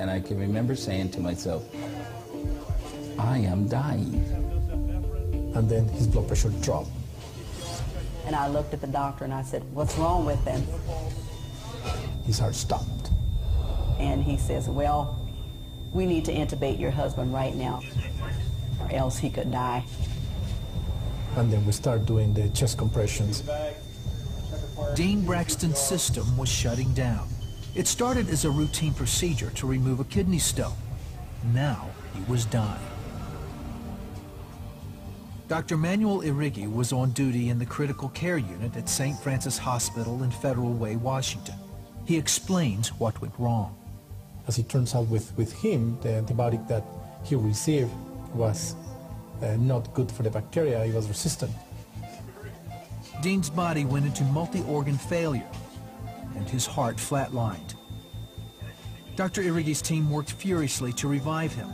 and I can remember saying to myself, I am dying. And then his blood pressure dropped. And I looked at the doctor and I said, what's wrong with him? His heart stopped. And he says, well, we need to intubate your husband right now or else he could die. And then we start doing the chest compressions. Dean Braxton's system was shutting down. It started as a routine procedure to remove a kidney stone. Now he was dying. Dr. Manuel Iregui was on duty in the critical care unit at St. Francis Hospital in Federal Way, Washington. He explains what went wrong. As it turns out with, with him, the antibiotic that he received was uh, not good for the bacteria, it was resistant. Dean's body went into multi-organ failure and his heart flatlined. Dr. Iregui's team worked furiously to revive him.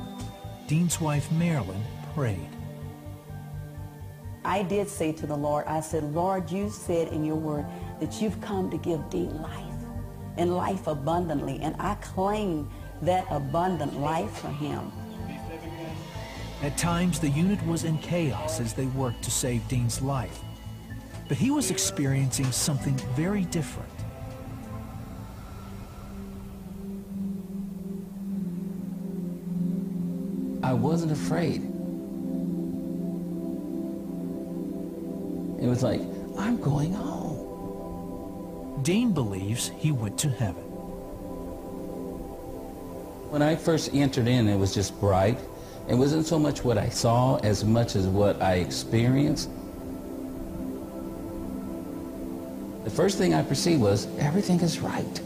Dean's wife, Marilyn, prayed. I did say to the Lord, I said, Lord, you said in your word that you've come to give Dean life and life abundantly. And I claim that abundant life for him. At times, the unit was in chaos as they worked to save Dean's life. But he was experiencing something very different. Wasn't afraid. It was like, I'm going home. Dean believes he went to heaven. When I first entered in, it was just bright. It wasn't so much what I saw as much as what I experienced. The first thing I perceived was everything is right.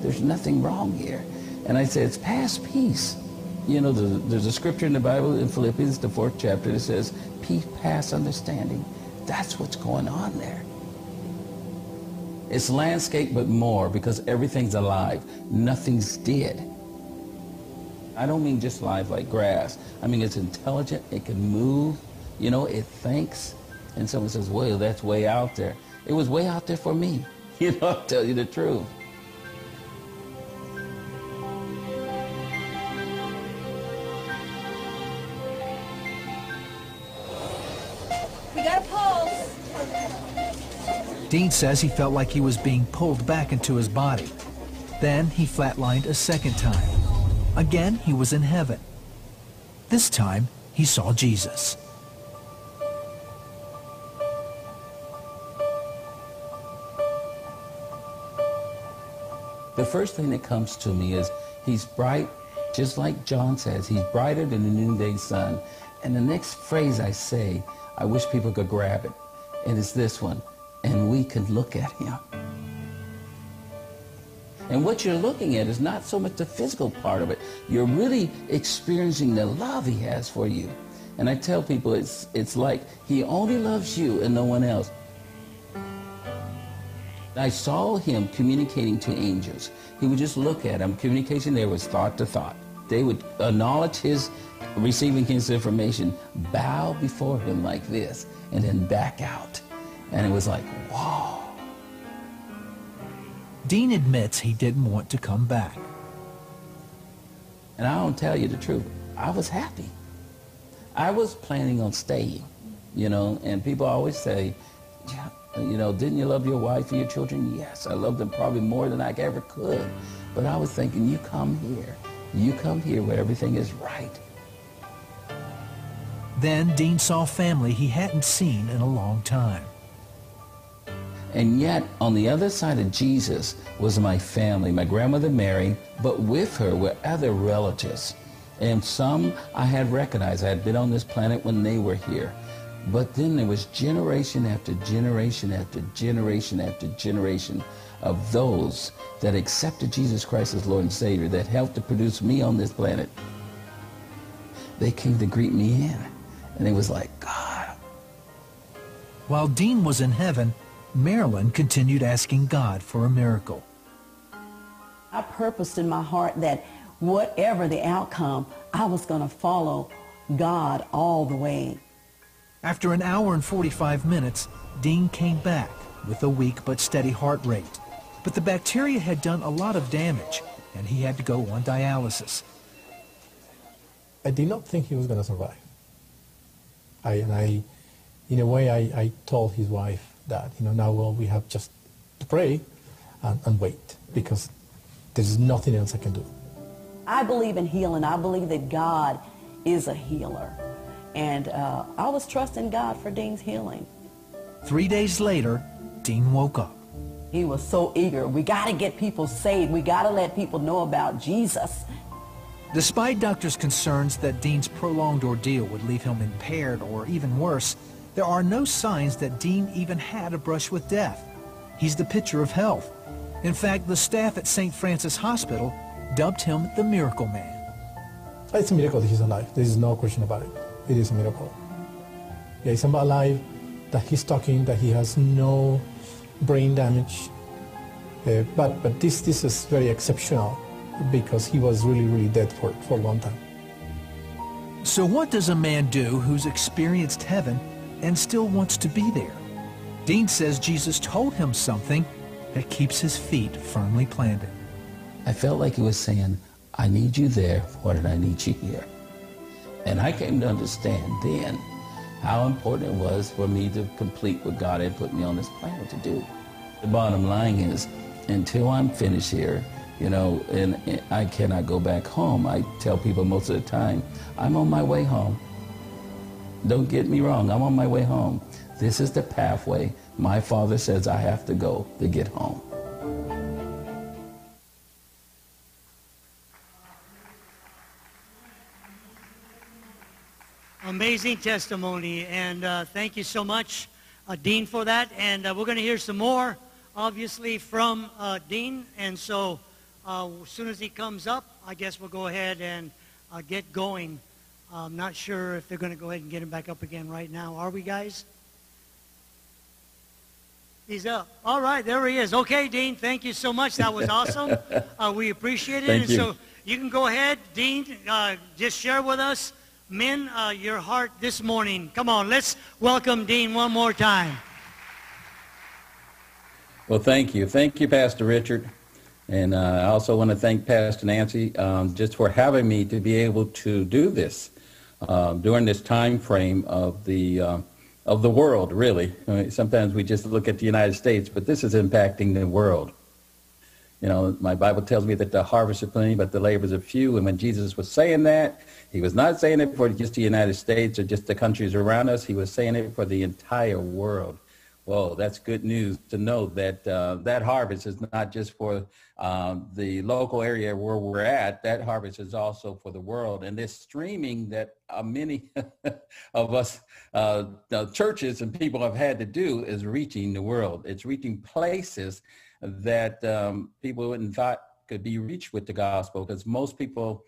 There's nothing wrong here. And I said, it's past peace. You know, there's a scripture in the Bible in Philippians, the fourth chapter, that says, peace past understanding. That's what's going on there. It's landscape, but more, because everything's alive. Nothing's dead. I don't mean just live like grass. I mean it's intelligent, it can move, you know, it thinks. And someone says, well, that's way out there. It was way out there for me. You know, I'll tell you the truth. Dean says he felt like he was being pulled back into his body. Then he flatlined a second time. Again, he was in heaven. This time, he saw Jesus. The first thing that comes to me is he's bright, just like John says, he's brighter than the noonday sun. And the next phrase I say, I wish people could grab it, and it's this one, and we can look at him. And what you're looking at is not so much the physical part of it. You're really experiencing the love he has for you. And I tell people it's, it's like he only loves you and no one else. I saw him communicating to angels. He would just look at them. Communication there was thought to thought. They would acknowledge his receiving his information, bow before him like this, and then back out. And it was like, wow. Dean admits he didn't want to come back. And I don't tell you the truth. I was happy. I was planning on staying, you know, and people always say, yeah, you know, didn't you love your wife and your children? Yes, I loved them probably more than I ever could. But I was thinking, you come here. You come here where everything is right. Then Dean saw family he hadn't seen in a long time. And yet, on the other side of Jesus was my family, my grandmother Mary, but with her were other relatives. And some I had recognized. I had been on this planet when they were here. But then there was generation after generation after generation after generation of those that accepted Jesus Christ as Lord and Savior, that helped to produce me on this planet. They came to greet me in. And it was like, God. While Dean was in heaven, Marilyn continued asking God for a miracle. I purposed in my heart that whatever the outcome, I was going to follow God all the way. After an hour and 45 minutes, Dean came back with a weak but steady heart rate. But the bacteria had done a lot of damage, and he had to go on dialysis. I did not think he was going to survive. I, and I, in a way, I, I told his wife that, you know, now well, we have just to pray and, and wait because there's nothing else I can do. I believe in healing. I believe that God is a healer. And uh, I was trusting God for Dean's healing. Three days later, Dean woke up. He was so eager. We got to get people saved. We got to let people know about Jesus. Despite doctors' concerns that Dean's prolonged ordeal would leave him impaired or even worse, there are no signs that Dean even had a brush with death. He's the picture of health. In fact, the staff at St. Francis Hospital dubbed him the Miracle Man. It's a miracle that he's alive. There is no question about it. It is a miracle. Yeah, he's alive, that he's talking, that he has no brain damage. Uh, but but this, this is very exceptional because he was really, really dead for, for a long time. So what does a man do who's experienced heaven and still wants to be there? Dean says Jesus told him something that keeps his feet firmly planted. I felt like he was saying, I need you there more than I need you here. And I came to understand then how important it was for me to complete what God had put me on this planet to do. The bottom line is, until I'm finished here, you know, and, and I cannot go back home. I tell people most of the time, I'm on my way home. Don't get me wrong, I'm on my way home. This is the pathway my father says I have to go to get home. Amazing testimony, and uh, thank you so much, uh, Dean, for that. And uh, we're going to hear some more, obviously, from uh, Dean. And so uh, as soon as he comes up, I guess we'll go ahead and uh, get going. I'm not sure if they're going to go ahead and get him back up again right now. Are we, guys? He's up. All right, there he is. Okay, Dean, thank you so much. That was awesome. Uh, we appreciate it. Thank and you. so you can go ahead, Dean, uh, just share with us, men, uh, your heart this morning. Come on, let's welcome Dean one more time. Well, thank you. Thank you, Pastor Richard. And uh, I also want to thank Pastor Nancy um, just for having me to be able to do this uh, during this time frame of the uh, of the world. Really, I mean, sometimes we just look at the United States, but this is impacting the world. You know, my Bible tells me that the harvest is plenty, but the labors are few. And when Jesus was saying that, he was not saying it for just the United States or just the countries around us. He was saying it for the entire world. Well, that's good news to know that uh, that harvest is not just for um, the local area where we're at. That harvest is also for the world. And this streaming that uh, many of us uh, churches and people have had to do is reaching the world. It's reaching places that um, people wouldn't thought could be reached with the gospel because most people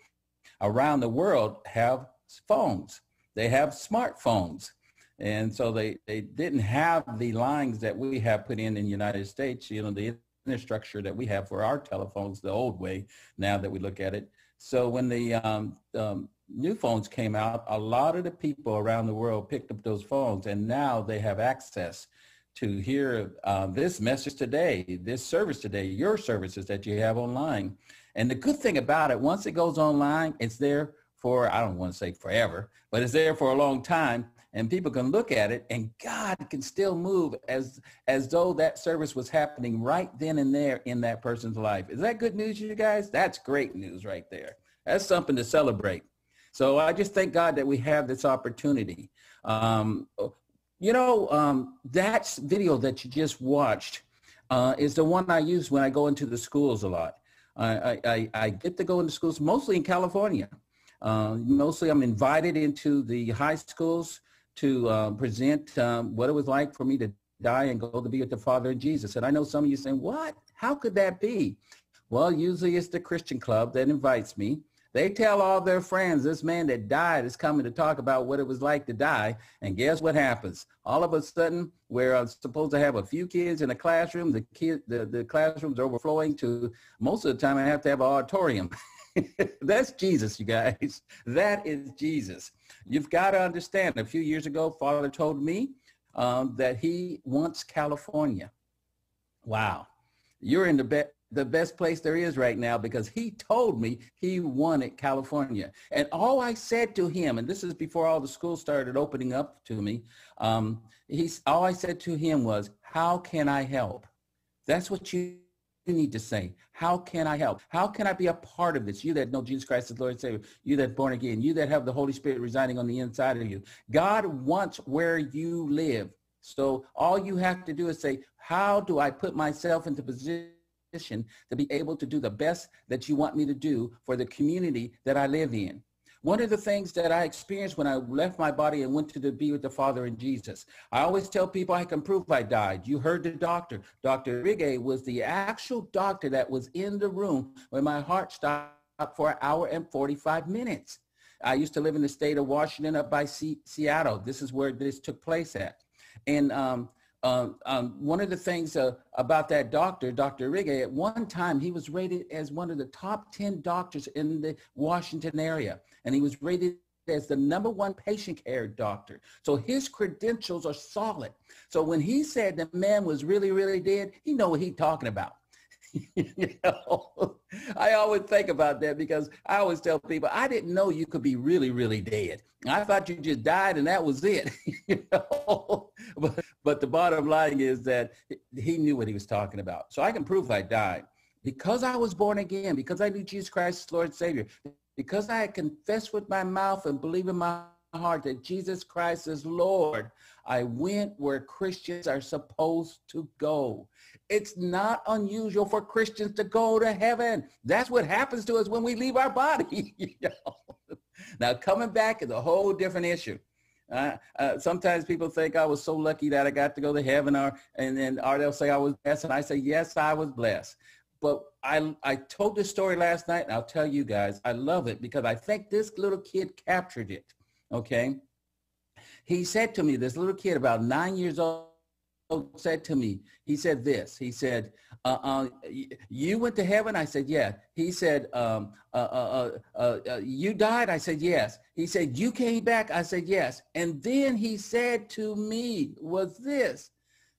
around the world have phones. They have smartphones. And so they, they didn't have the lines that we have put in in the United States, you know, the infrastructure that we have for our telephones the old way now that we look at it. So when the um, um, new phones came out, a lot of the people around the world picked up those phones and now they have access to hear uh, this message today, this service today, your services that you have online. And the good thing about it, once it goes online, it's there for, I don't want to say forever, but it's there for a long time and people can look at it and God can still move as as though that service was happening right then and there in that person's life. Is that good news, you guys? That's great news right there. That's something to celebrate. So I just thank God that we have this opportunity. Um, you know, um, that video that you just watched uh, is the one I use when I go into the schools a lot. I, I, I get to go into schools mostly in California. Uh, mostly I'm invited into the high schools to uh, present um, what it was like for me to die and go to be with the Father of Jesus. And I know some of you saying, what? How could that be? Well, usually it's the Christian club that invites me. They tell all their friends, this man that died is coming to talk about what it was like to die. And guess what happens? All of a sudden, we're uh, supposed to have a few kids in a classroom. The, kid, the, the classroom's overflowing to, most of the time I have to have an auditorium. That's Jesus, you guys. That is Jesus. You've got to understand, a few years ago, Father told me um, that he wants California. Wow. You're in the, be- the best place there is right now because he told me he wanted California. And all I said to him, and this is before all the schools started opening up to me, um, he's, all I said to him was, how can I help? That's what you need to say. How can I help? How can I be a part of this? You that know Jesus Christ as Lord and Savior, you that born again, you that have the Holy Spirit residing on the inside of you. God wants where you live. So all you have to do is say, how do I put myself into position to be able to do the best that you want me to do for the community that I live in? One of the things that I experienced when I left my body and went to the, be with the Father in Jesus, I always tell people I can prove I died. You heard the doctor. Dr. Rigge was the actual doctor that was in the room when my heart stopped for an hour and 45 minutes. I used to live in the state of Washington up by C- Seattle. This is where this took place at. And um, uh, um, one of the things uh, about that doctor, Dr. Rigge, at one time he was rated as one of the top 10 doctors in the Washington area. And he was rated as the number one patient care doctor. So his credentials are solid. So when he said the man was really, really dead, he know what he's talking about. you know, I always think about that because I always tell people I didn't know you could be really, really dead. I thought you just died and that was it. you know, but but the bottom line is that he knew what he was talking about. So I can prove I died because I was born again, because I knew Jesus Christ Lord and Savior, because I had confessed with my mouth and believe in my heart that Jesus Christ is Lord, I went where Christians are supposed to go. It's not unusual for Christians to go to heaven. That's what happens to us when we leave our body. you know? Now, coming back is a whole different issue. Uh, uh, sometimes people think I was so lucky that I got to go to heaven, or and then or they'll say I was blessed, and I say yes, I was blessed. But I I told this story last night, and I'll tell you guys, I love it because I think this little kid captured it. Okay. He said to me, this little kid about nine years old said to me, he said this, he said, uh, uh, you went to heaven? I said, yeah. He said, um, uh, uh, uh, uh, you died? I said, yes. He said, you came back? I said, yes. And then he said to me was this,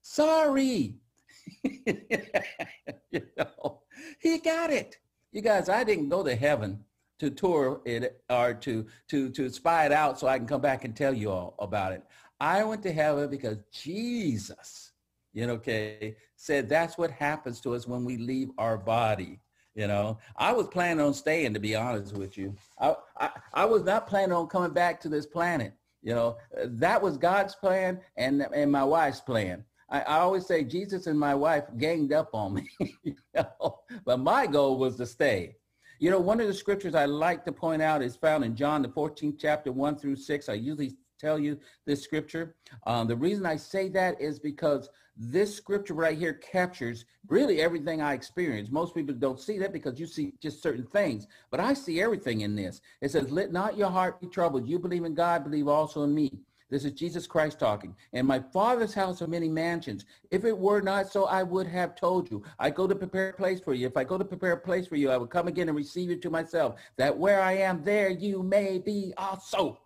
sorry. you know, he got it. You guys, I didn't go to heaven to tour it or to to to spy it out so I can come back and tell you all about it. I went to heaven because Jesus, you know, okay, said that's what happens to us when we leave our body. You know, I was planning on staying, to be honest with you. I, I, I was not planning on coming back to this planet. You know, that was God's plan and, and my wife's plan. I, I always say Jesus and my wife ganged up on me, you know? but my goal was to stay. You know, one of the scriptures I like to point out is found in John, the 14th chapter, 1 through 6. I usually tell you this scripture. Um, the reason I say that is because this scripture right here captures really everything I experience. Most people don't see that because you see just certain things, but I see everything in this. It says, let not your heart be troubled. You believe in God, believe also in me. This is Jesus Christ talking. In my Father's house are many mansions. If it were not so, I would have told you. I go to prepare a place for you. If I go to prepare a place for you, I will come again and receive you to myself, that where I am, there you may be also.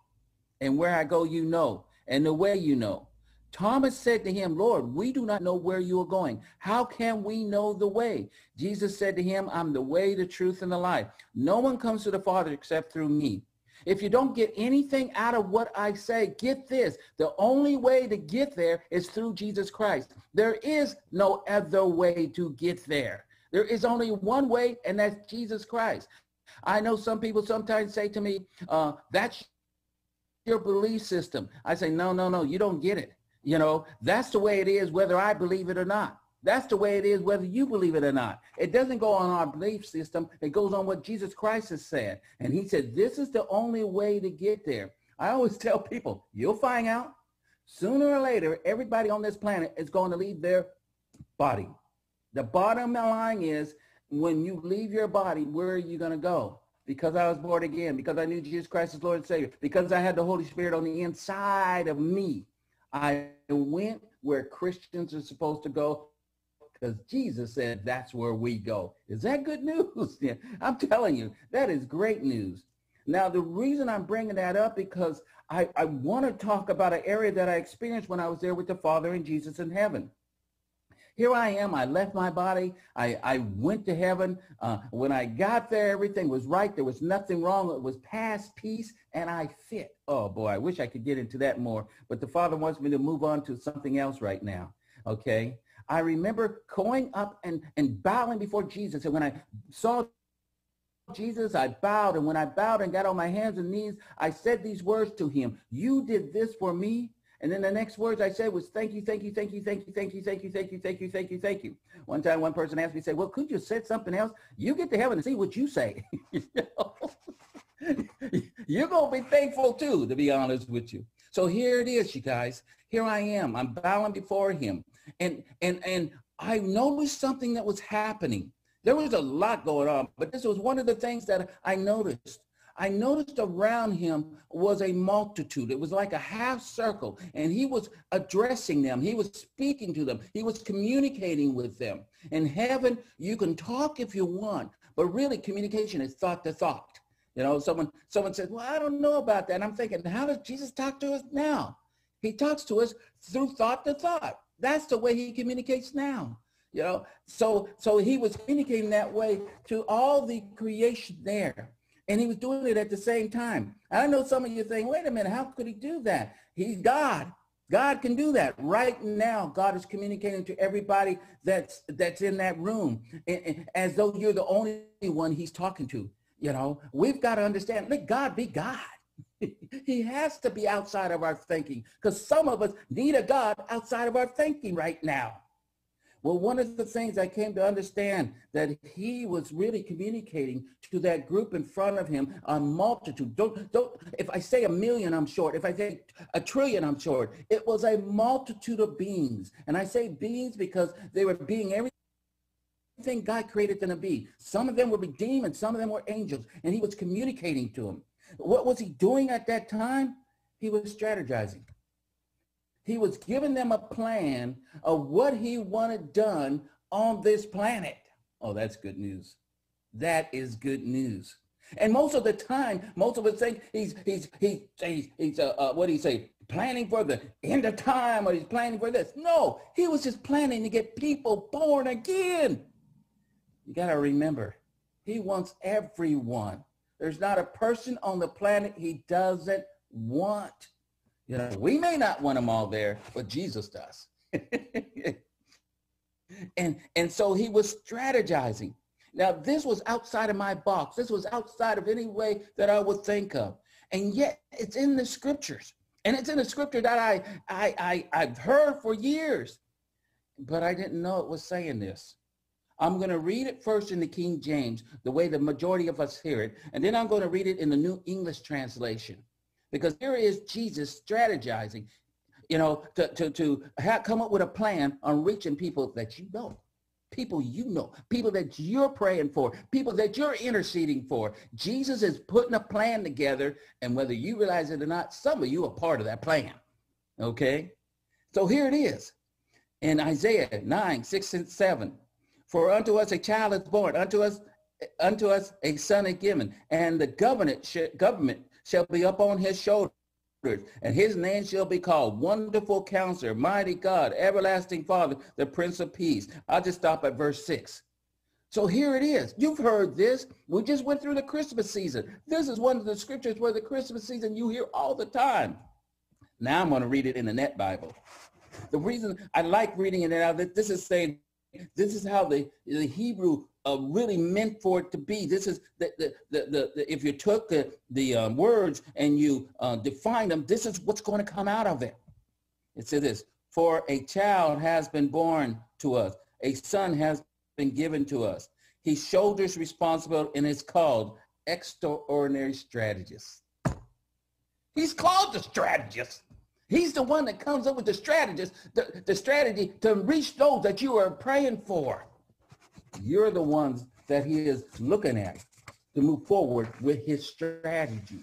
And where I go, you know, and the way you know. Thomas said to him, Lord, we do not know where you are going. How can we know the way? Jesus said to him, I'm the way, the truth, and the life. No one comes to the Father except through me. If you don't get anything out of what I say, get this. The only way to get there is through Jesus Christ. There is no other way to get there. There is only one way, and that's Jesus Christ. I know some people sometimes say to me, uh, that's your belief system. I say, no, no, no, you don't get it. You know, that's the way it is whether I believe it or not. That's the way it is whether you believe it or not. It doesn't go on our belief system. It goes on what Jesus Christ has said. And he said, this is the only way to get there. I always tell people, you'll find out. Sooner or later, everybody on this planet is going to leave their body. The bottom line is when you leave your body, where are you going to go? Because I was born again, because I knew Jesus Christ as Lord and Savior, because I had the Holy Spirit on the inside of me. I went where Christians are supposed to go because Jesus said that's where we go. Is that good news? yeah, I'm telling you, that is great news. Now, the reason I'm bringing that up because I, I want to talk about an area that I experienced when I was there with the Father and Jesus in heaven. Here I am. I left my body. I, I went to heaven. Uh, when I got there, everything was right. There was nothing wrong. It was past peace, and I fit. Oh, boy, I wish I could get into that more. But the Father wants me to move on to something else right now. Okay? I remember going up and, and bowing before Jesus. And when I saw Jesus, I bowed. And when I bowed and got on my hands and knees, I said these words to him. You did this for me. And then the next words I said was, thank you, thank you, thank you, thank you, thank you, thank you, thank you, thank you, thank you, thank you. One time one person asked me, say, well, could you have said something else? You get to heaven and see what you say. You're going to be thankful too, to be honest with you. So here it is, you guys. Here I am. I'm bowing before him. And, and, and I noticed something that was happening. There was a lot going on, but this was one of the things that I noticed. I noticed around him was a multitude. It was like a half circle, and he was addressing them. He was speaking to them. He was communicating with them. In heaven, you can talk if you want, but really communication is thought to thought. You know, someone someone says, "Well, I don't know about that." And I'm thinking, how does Jesus talk to us now? He talks to us through thought to thought. That's the way he communicates now. You know, so so he was communicating that way to all the creation there. And he was doing it at the same time. I know some of you think, wait a minute, how could he do that? He's God. God can do that right now. God is communicating to everybody that's that's in that room, as though you're the only one He's talking to. You know, we've got to understand. Let God be God. he has to be outside of our thinking, because some of us need a God outside of our thinking right now. Well, one of the things I came to understand that he was really communicating to that group in front of him, a multitude. Don't, don't, if I say a million, I'm short. If I say a trillion, I'm short. It was a multitude of beings. And I say beings because they were being everything God created them to be. Some of them were demons, some of them were angels, and he was communicating to them. What was he doing at that time? He was strategizing. He was giving them a plan of what he wanted done on this planet. Oh, that's good news. That is good news. And most of the time, most of us think he's he's he's he's, he's uh, uh, what do you say? Planning for the end of time, or he's planning for this. No, he was just planning to get people born again. You got to remember, he wants everyone. There's not a person on the planet he doesn't want. You know, we may not want them all there, but Jesus does. and and so he was strategizing. Now this was outside of my box. This was outside of any way that I would think of. And yet it's in the scriptures. And it's in the scripture that I I, I I've heard for years. But I didn't know it was saying this. I'm going to read it first in the King James, the way the majority of us hear it, and then I'm going to read it in the New English translation. Because here is Jesus strategizing, you know, to, to, to come up with a plan on reaching people that you know, people you know, people that you're praying for, people that you're interceding for. Jesus is putting a plan together, and whether you realize it or not, some of you are part of that plan. Okay? So here it is in Isaiah 9, 6 and 7. For unto us a child is born, unto us unto us a son is given, and the government government shall be upon his shoulders, and his name shall be called Wonderful Counselor, Mighty God, Everlasting Father, the Prince of Peace. I'll just stop at verse 6. So here it is. You've heard this. We just went through the Christmas season. This is one of the scriptures where the Christmas season you hear all the time. Now I'm going to read it in the NET Bible. The reason I like reading it now, this is saying, this is how the, the Hebrew uh, really meant for it to be. This is the, the, the, the if you took the, the um, words and you uh, define them, this is what's going to come out of it. It says this, for a child has been born to us. A son has been given to us. He shoulders responsibility and is called extraordinary strategist. He's called the strategist. He's the one that comes up with the strategist, the, the strategy to reach those that you are praying for. You're the ones that he is looking at to move forward with his strategy.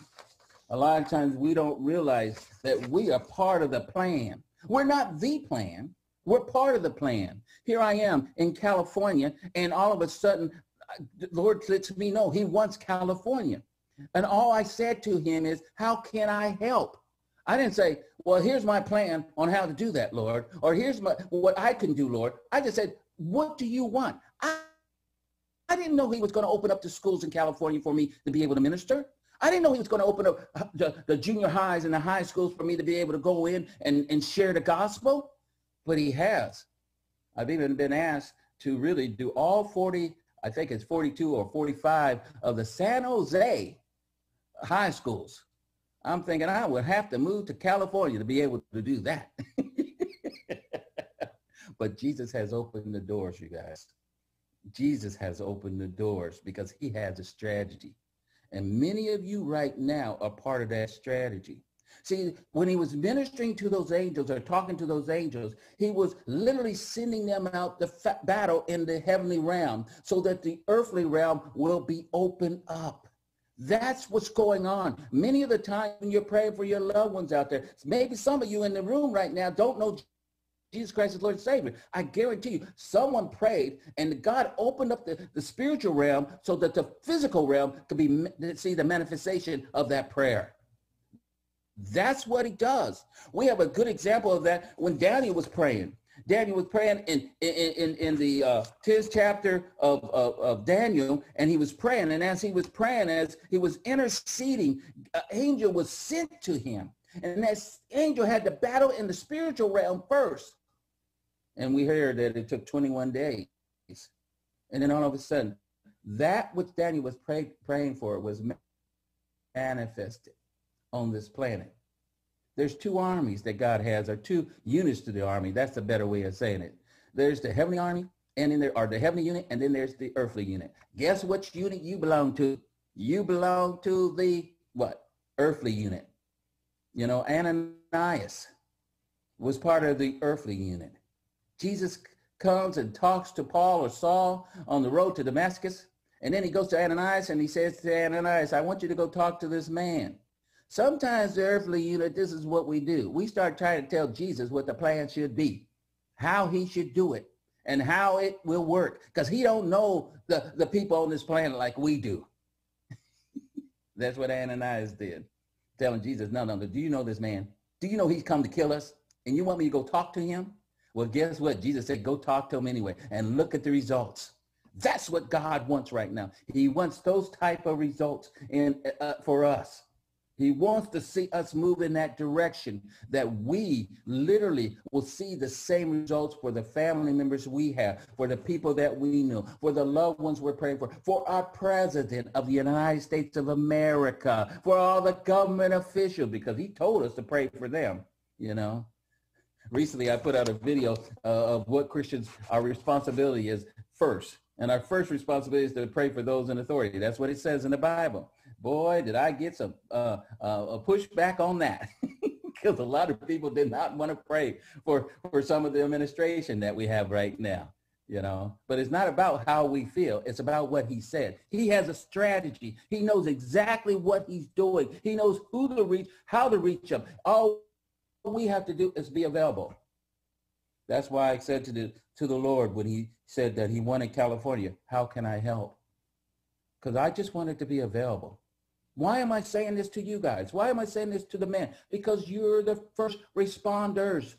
A lot of times we don't realize that we are part of the plan. We're not the plan. We're part of the plan. Here I am in California, and all of a sudden, the Lord lets me know he wants California. And all I said to him is, how can I help? I didn't say, well, here's my plan on how to do that, Lord, or here's my, what I can do, Lord. I just said, what do you want? I, I didn't know he was going to open up the schools in California for me to be able to minister. I didn't know he was going to open up the, the junior highs and the high schools for me to be able to go in and, and share the gospel, but he has. I've even been asked to really do all 40, I think it's 42 or 45 of the San Jose high schools. I'm thinking I would have to move to California to be able to do that. but Jesus has opened the doors, you guys. Jesus has opened the doors because he has a strategy. And many of you right now are part of that strategy. See, when he was ministering to those angels or talking to those angels, he was literally sending them out to battle in the heavenly realm so that the earthly realm will be opened up. That's what's going on. Many of the time when you're praying for your loved ones out there, maybe some of you in the room right now don't know Jesus Christ is Lord and Savior. I guarantee you, someone prayed and God opened up the, the spiritual realm so that the physical realm could be see the manifestation of that prayer. That's what he does. We have a good example of that when Daniel was praying. Daniel was praying in in in, in the uh, 10th chapter of, of, of Daniel, and he was praying. And as he was praying, as he was interceding, an angel was sent to him. And that angel had to battle in the spiritual realm first. And we heard that it took 21 days. And then all of a sudden, that which Daniel was pray, praying for was manifested on this planet. There's two armies that God has, or two units to the army. That's a better way of saying it. There's the heavenly army, and then there are the heavenly unit, and then there's the earthly unit. Guess which unit you belong to? You belong to the what? Earthly unit. You know, Ananias was part of the earthly unit. Jesus comes and talks to Paul or Saul on the road to Damascus. And then he goes to Ananias and he says to Ananias, I want you to go talk to this man. Sometimes the earthly unit, this is what we do. We start trying to tell Jesus what the plan should be, how he should do it, and how it will work. Because he don't know the, the people on this planet like we do. That's what Ananias did telling Jesus, no, no, do you know this man? Do you know he's come to kill us? And you want me to go talk to him? Well, guess what? Jesus said, go talk to him anyway and look at the results. That's what God wants right now. He wants those type of results in, uh, for us. He wants to see us move in that direction that we literally will see the same results for the family members we have, for the people that we know, for the loved ones we're praying for, for our president of the United States of America, for all the government officials, because he told us to pray for them, you know. Recently, I put out a video uh, of what Christians, our responsibility is first. And our first responsibility is to pray for those in authority. That's what it says in the Bible. Boy, did I get some uh, uh, a pushback on that because a lot of people did not want to pray for for some of the administration that we have right now. You know, but it's not about how we feel. It's about what he said. He has a strategy. He knows exactly what he's doing. He knows who to reach, how to reach them. All we have to do is be available. That's why I said to the to the Lord when he said that he wanted California, how can I help? Because I just wanted to be available. Why am I saying this to you guys? Why am I saying this to the men? Because you're the first responders.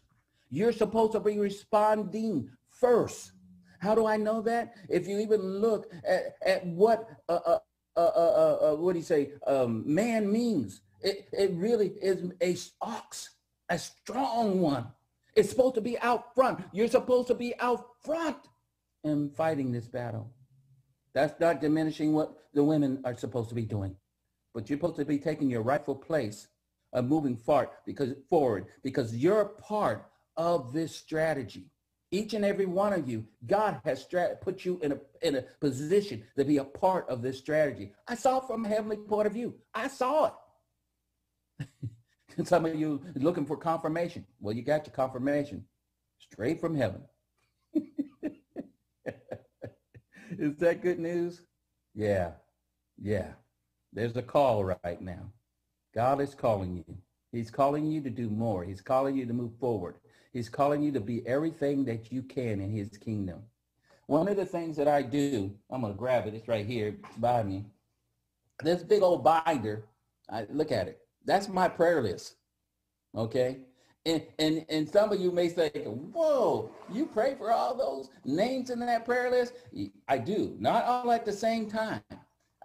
You're supposed to be responding first. How do I know that? If you even look at, at what uh, uh, uh, uh, uh what do you say, um, man means, it, it really is a ox, a strong one. It's supposed to be out front. You're supposed to be out front in fighting this battle. That's not diminishing what the women are supposed to be doing but you're supposed to be taking your rightful place of moving forward because forward because you're a part of this strategy. Each and every one of you, God has put you in a in a position to be a part of this strategy. I saw from a heavenly point of view. I saw it. Some of you looking for confirmation. Well, you got your confirmation straight from heaven. Is that good news? Yeah. Yeah. There's a call right now. God is calling you. He's calling you to do more. He's calling you to move forward. He's calling you to be everything that you can in his kingdom. One of the things that I do, I'm going to grab it. It's right here by me. This big old binder, I look at it. That's my prayer list. Okay. And, and, and some of you may say, whoa, you pray for all those names in that prayer list? I do, not all at the same time.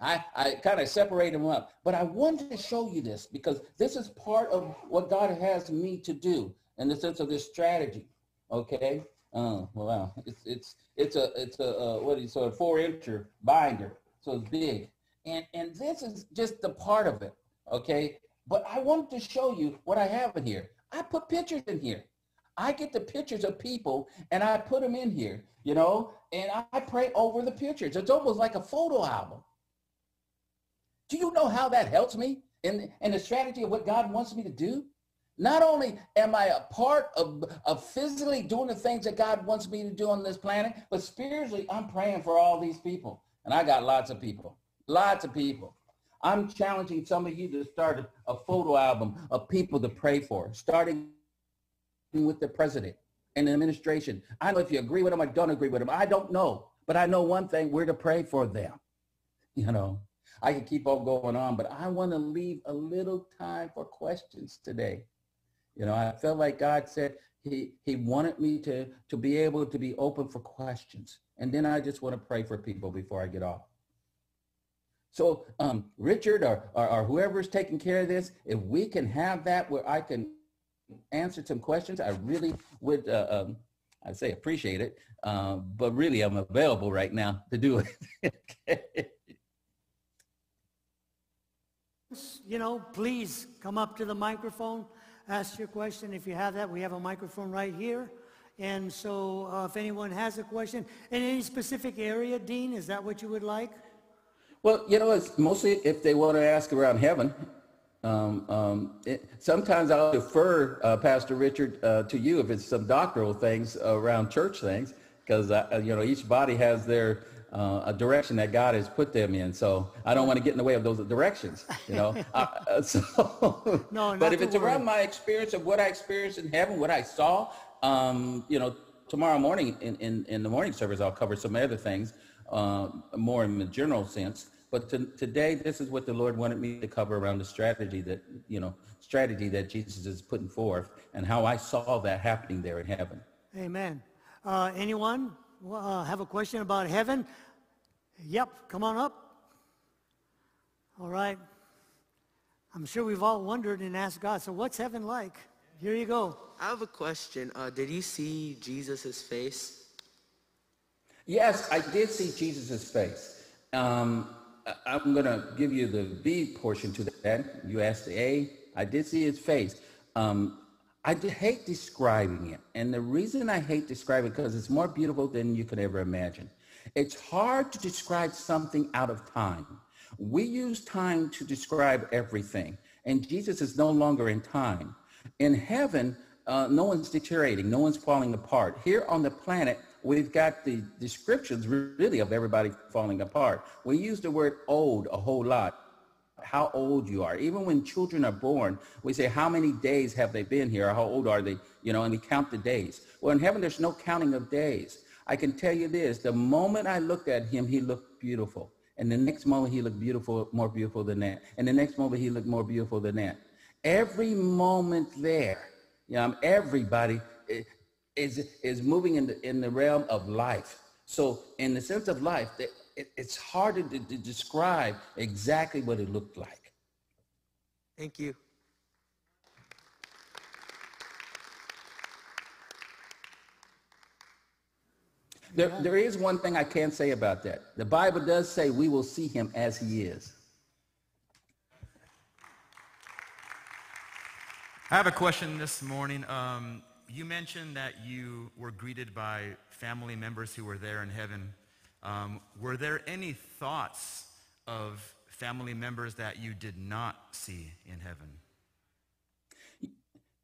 I, I kind of separate them up. But I wanted to show you this because this is part of what God has me to do in the sense of this strategy. Okay. Oh, wow. It's, it's, it's a, it's a, uh, what is so a four incher binder. So it's big. And, and this is just the part of it. Okay. But I wanted to show you what I have in here. I put pictures in here. I get the pictures of people and I put them in here, you know, and I pray over the pictures. It's almost like a photo album. Do you know how that helps me in, in the strategy of what God wants me to do? Not only am I a part of, of physically doing the things that God wants me to do on this planet, but spiritually, I'm praying for all these people. And I got lots of people, lots of people. I'm challenging some of you to start a, photo album of people to pray for, starting with the president and the administration. I don't know if you agree with them or don't agree with them. I don't know. But I know one thing, we're to pray for them. You know, I could keep on going on, but I want to leave a little time for questions today. You know, I felt like God said he, he wanted me to, to be able to be open for questions. And then I just want to pray for people before I get off. So um, Richard or, or, or whoever's taking care of this, if we can have that where I can answer some questions, I really would, uh, um, I'd say appreciate it. Uh, but really, I'm available right now to do it. okay. You know, please come up to the microphone, ask your question. If you have that, we have a microphone right here. And so uh, if anyone has a question, in any specific area, Dean, is that what you would like? Well, you know, it's mostly if they want to ask around heaven. Um, um, it, sometimes I'll defer, uh, Pastor Richard, uh, to you if it's some doctoral things around church things, because you know each body has their uh, a direction that God has put them in. So I don't want to get in the way of those directions, you know. uh, so, no, but if it's worry. around my experience of what I experienced in heaven, what I saw, um, you know, tomorrow morning in, in, in the morning service, I'll cover some other things uh, more in the general sense. But to, today, this is what the Lord wanted me to cover around the strategy that, you know, strategy that Jesus is putting forth and how I saw that happening there in heaven. Amen. Uh, anyone uh, have a question about heaven? Yep, come on up. All right. I'm sure we've all wondered and asked God, so what's heaven like? Here you go. I have a question. Uh, did you see Jesus' face? Yes, I did see Jesus' face. Um, I'm going to give you the B portion to that. You asked the A. I did see his face. Um, I hate describing it. And the reason I hate describing it because it's more beautiful than you could ever imagine. It's hard to describe something out of time. We use time to describe everything. And Jesus is no longer in time. In heaven, uh, no one's deteriorating. No one's falling apart. Here on the planet, we've got the descriptions really of everybody falling apart. We use the word old a whole lot. How old you are. Even when children are born, we say, how many days have they been here? How old are they? You know, and we count the days. Well, in heaven, there's no counting of days. I can tell you this, the moment I looked at him, he looked beautiful. And the next moment he looked beautiful, more beautiful than that. And the next moment he looked more beautiful than that. Every moment there, you know, everybody, eh, is, is moving in the, in the realm of life. So in the sense of life, it, it's hard to, to describe exactly what it looked like. Thank you. There, there is one thing I can say about that. The Bible does say we will see him as he is. I have a question this morning. Um, you mentioned that you were greeted by family members who were there in heaven. Um, were there any thoughts of family members that you did not see in heaven?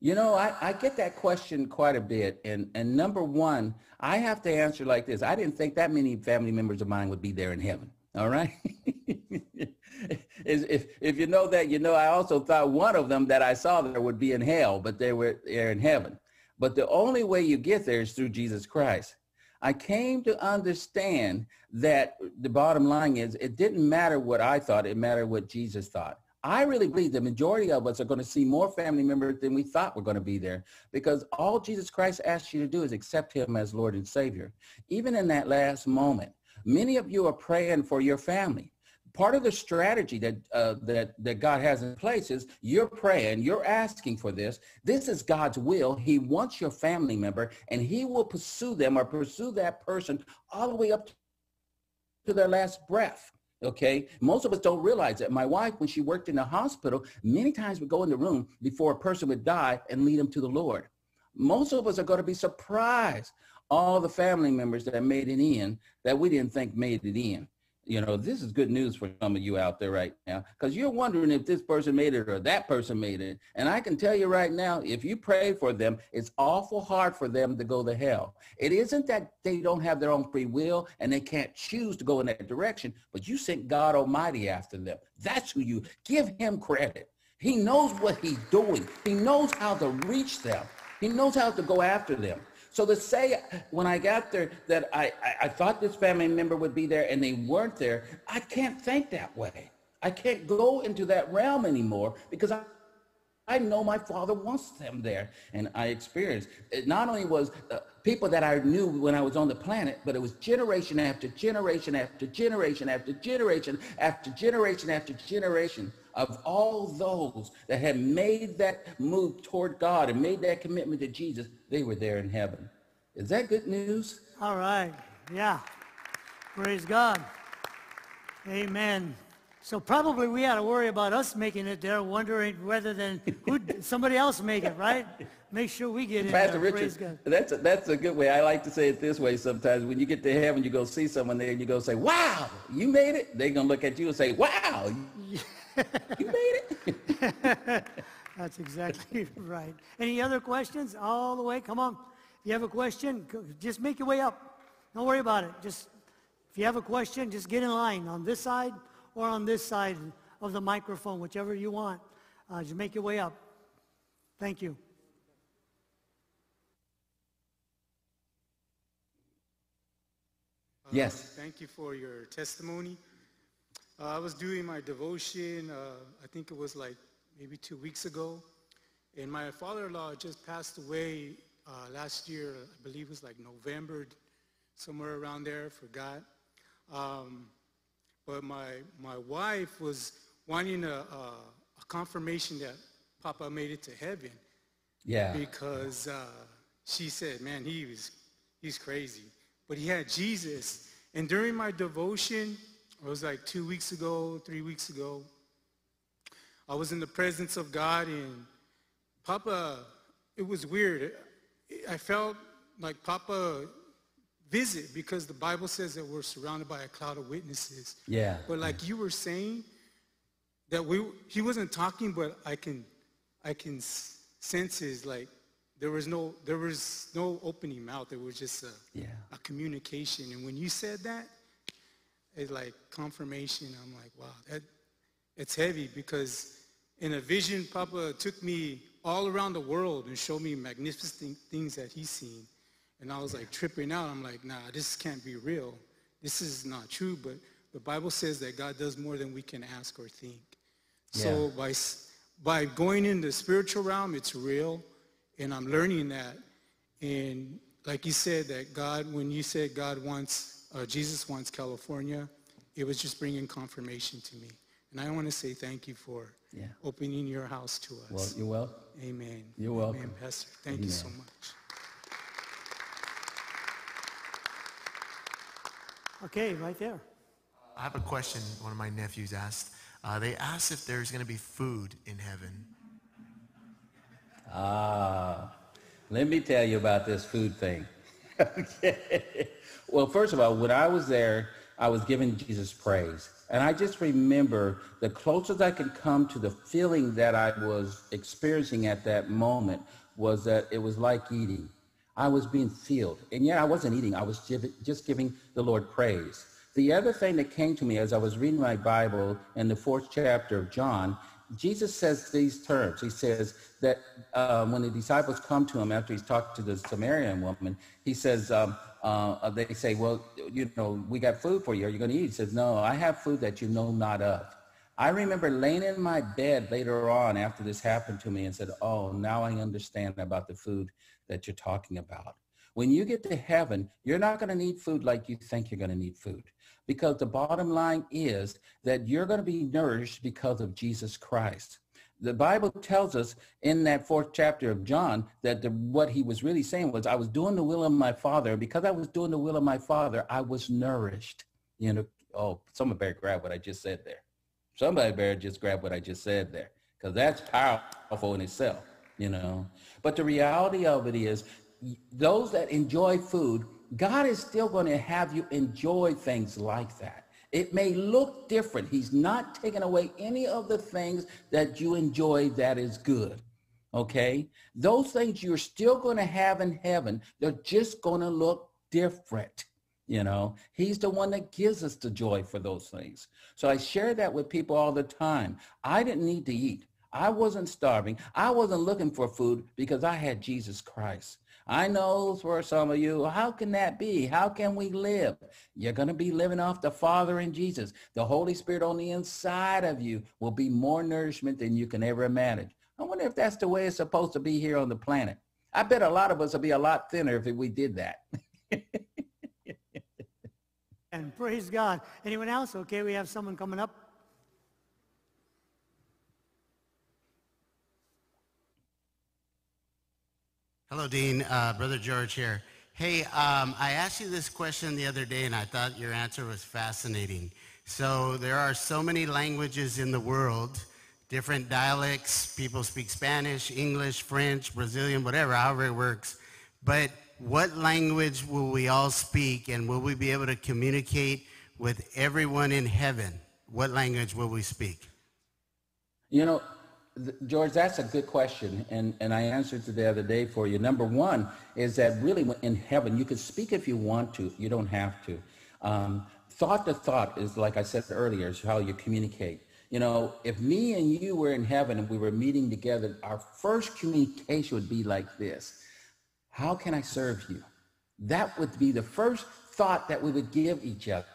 You know, I, I get that question quite a bit. And, and number one, I have to answer like this. I didn't think that many family members of mine would be there in heaven. All right. if, if you know that, you know, I also thought one of them that I saw there would be in hell, but they were there in heaven. But the only way you get there is through Jesus Christ. I came to understand that the bottom line is it didn't matter what I thought, it mattered what Jesus thought. I really believe the majority of us are going to see more family members than we thought were going to be there because all Jesus Christ asks you to do is accept him as Lord and Savior. Even in that last moment, many of you are praying for your family. Part of the strategy that, uh, that, that God has in place is you're praying, you're asking for this. This is God's will. He wants your family member and he will pursue them or pursue that person all the way up to their last breath. Okay. Most of us don't realize that. My wife, when she worked in the hospital, many times would go in the room before a person would die and lead them to the Lord. Most of us are going to be surprised all the family members that made it in that we didn't think made it in. You know, this is good news for some of you out there right now because you're wondering if this person made it or that person made it. And I can tell you right now, if you pray for them, it's awful hard for them to go to hell. It isn't that they don't have their own free will and they can't choose to go in that direction, but you sent God Almighty after them. That's who you give him credit. He knows what he's doing. He knows how to reach them. He knows how to go after them. So to say when I got there that I, I, I, thought this family member would be there and they weren't there, I can't think that way. I can't go into that realm anymore because I, I know my father wants them there. And I experienced it not only was uh, people that I knew when I was on the planet, but it was generation after generation after generation after generation after generation after generation of all those that had made that move toward God and made that commitment to Jesus, they were there in heaven. Is that good news? All right. Yeah. Praise God. Amen. So probably we ought to worry about us making it there, wondering whether then who somebody else make it, right? Make sure we get in Pastor there. Richard, that's a, that's a good way. I like to say it this way sometimes. When you get to heaven, you go see someone there and you go say, wow, you made it. They're going to look at you and say, wow, you made it. That's exactly right. Any other questions? All the way. Come on. If you have a question, just make your way up. Don't worry about it. Just if you have a question, just get in line on this side or on this side of the microphone, whichever you want. Uh, just make your way up. Thank you. Yes. Uh, thank you for your testimony. Uh, I was doing my devotion, uh, I think it was like maybe two weeks ago, and my father-in-law just passed away uh, last year, I believe it was like November, somewhere around there, forgot. Um, but my, my wife was wanting a, a, a, confirmation that Papa made it to heaven. Yeah. Because uh, she said, man, he was, he's crazy. But he had Jesus. And during my devotion, it was like two weeks ago, three weeks ago. I was in the presence of God and Papa, it was weird. I felt like Papa visit because the Bible says that we're surrounded by a cloud of witnesses. Yeah. But like you were saying, that we he wasn't talking, but I can I can sense his like there was no there was no opening mouth. There was just a, yeah. a communication. And when you said that, it's like confirmation. I'm like, wow, that it's heavy because in a vision, Papa took me all around the world and showed me magnificent things that he's seen. And I was like tripping out. I'm like, nah, this can't be real. This is not true. But the Bible says that God does more than we can ask or think. Yeah. So by, by going in the spiritual realm, it's real. And I'm learning that. And like you said, that God, when you said God wants uh, Jesus Wants California, it was just bringing confirmation to me. And I want to say thank you for yeah. opening your house to us. Well, you're welcome. Amen. You're welcome. Amen, Pastor. Thank Amen. you so much. Okay, right there. I have a question one of my nephews asked. Uh, they asked if there's going to be food in heaven. Ah, let me tell you about this food thing. Okay. Well, first of all, when I was there, I was giving Jesus praise. And I just remember the closest I could come to the feeling that I was experiencing at that moment was that it was like eating. I was being filled. And yet I wasn't eating. I was just giving the Lord praise. The other thing that came to me as I was reading my Bible in the fourth chapter of John, Jesus says these terms. He says that um, when the disciples come to him after he's talked to the Samaritan woman, he says, um, uh, they say, well, you know, we got food for you. Are you going to eat? He says, no, I have food that you know not of. I remember laying in my bed later on after this happened to me and said, oh, now I understand about the food that you're talking about. When you get to heaven, you're not going to need food like you think you're going to need food because the bottom line is that you're going to be nourished because of Jesus Christ. The Bible tells us in that fourth chapter of John that the, what he was really saying was, I was doing the will of my father. Because I was doing the will of my father, I was nourished. You know, oh, somebody better grab what I just said there. Somebody better just grab what I just said there because that's powerful in itself, you know. But the reality of it is those that enjoy food, God is still going to have you enjoy things like that. It may look different. He's not taking away any of the things that you enjoy that is good. Okay? Those things you're still going to have in heaven, they're just going to look different. You know, he's the one that gives us the joy for those things. So I share that with people all the time. I didn't need to eat. I wasn't starving. I wasn't looking for food because I had Jesus Christ. I know for some of you, how can that be? How can we live? You're going to be living off the Father and Jesus. The Holy Spirit on the inside of you will be more nourishment than you can ever imagine. I wonder if that's the way it's supposed to be here on the planet. I bet a lot of us would be a lot thinner if we did that. and praise God. Anyone else? Okay, we have someone coming up. Hello, Dean. Uh, Brother George here. Hey, um, I asked you this question the other day, and I thought your answer was fascinating. So there are so many languages in the world, different dialects. People speak Spanish, English, French, Brazilian, whatever, however it works. But what language will we all speak, and will we be able to communicate with everyone in heaven? What language will we speak? You know, George, that's a good question, and, and I answered it the other day for you. Number one is that really in heaven, you can speak if you want to. You don't have to. Um, thought to thought is, like I said earlier, is how you communicate. You know, if me and you were in heaven and we were meeting together, our first communication would be like this. How can I serve you? That would be the first thought that we would give each other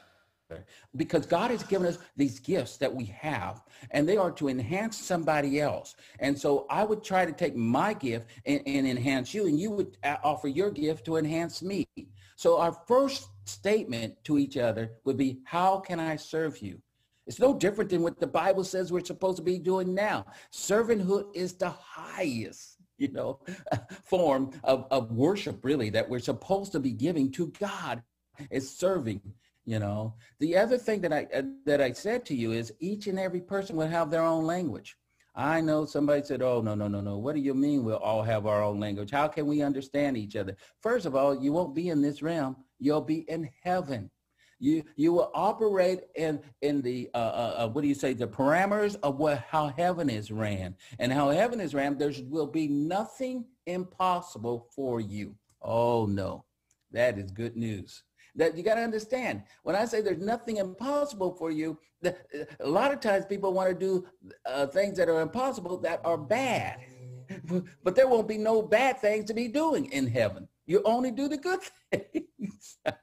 because God has given us these gifts that we have and they are to enhance somebody else. And so I would try to take my gift and, and enhance you and you would uh, offer your gift to enhance me. So our first statement to each other would be, how can I serve you? It's no different than what the Bible says we're supposed to be doing now. Servanthood is the highest, you know, form of, of worship really that we're supposed to be giving to God is serving you know? The other thing that i uh, that i said to you is each and every person will have their own language. I know somebody said oh no no no no. What do you mean we'll all have our own language? How can we understand each other? First of all you won't be in this realm. You'll be in heaven. You you will operate in in the uh, uh, uh what do you say? The parameters of what how heaven is ran. And how heaven is ran there will be nothing impossible for you. Oh no. That is good news that you got to understand. When i say there's nothing impossible for you the, a lot of times people want to do uh, things that are impossible that are bad. But there won't be no bad things to be doing in heaven. You only do the good things.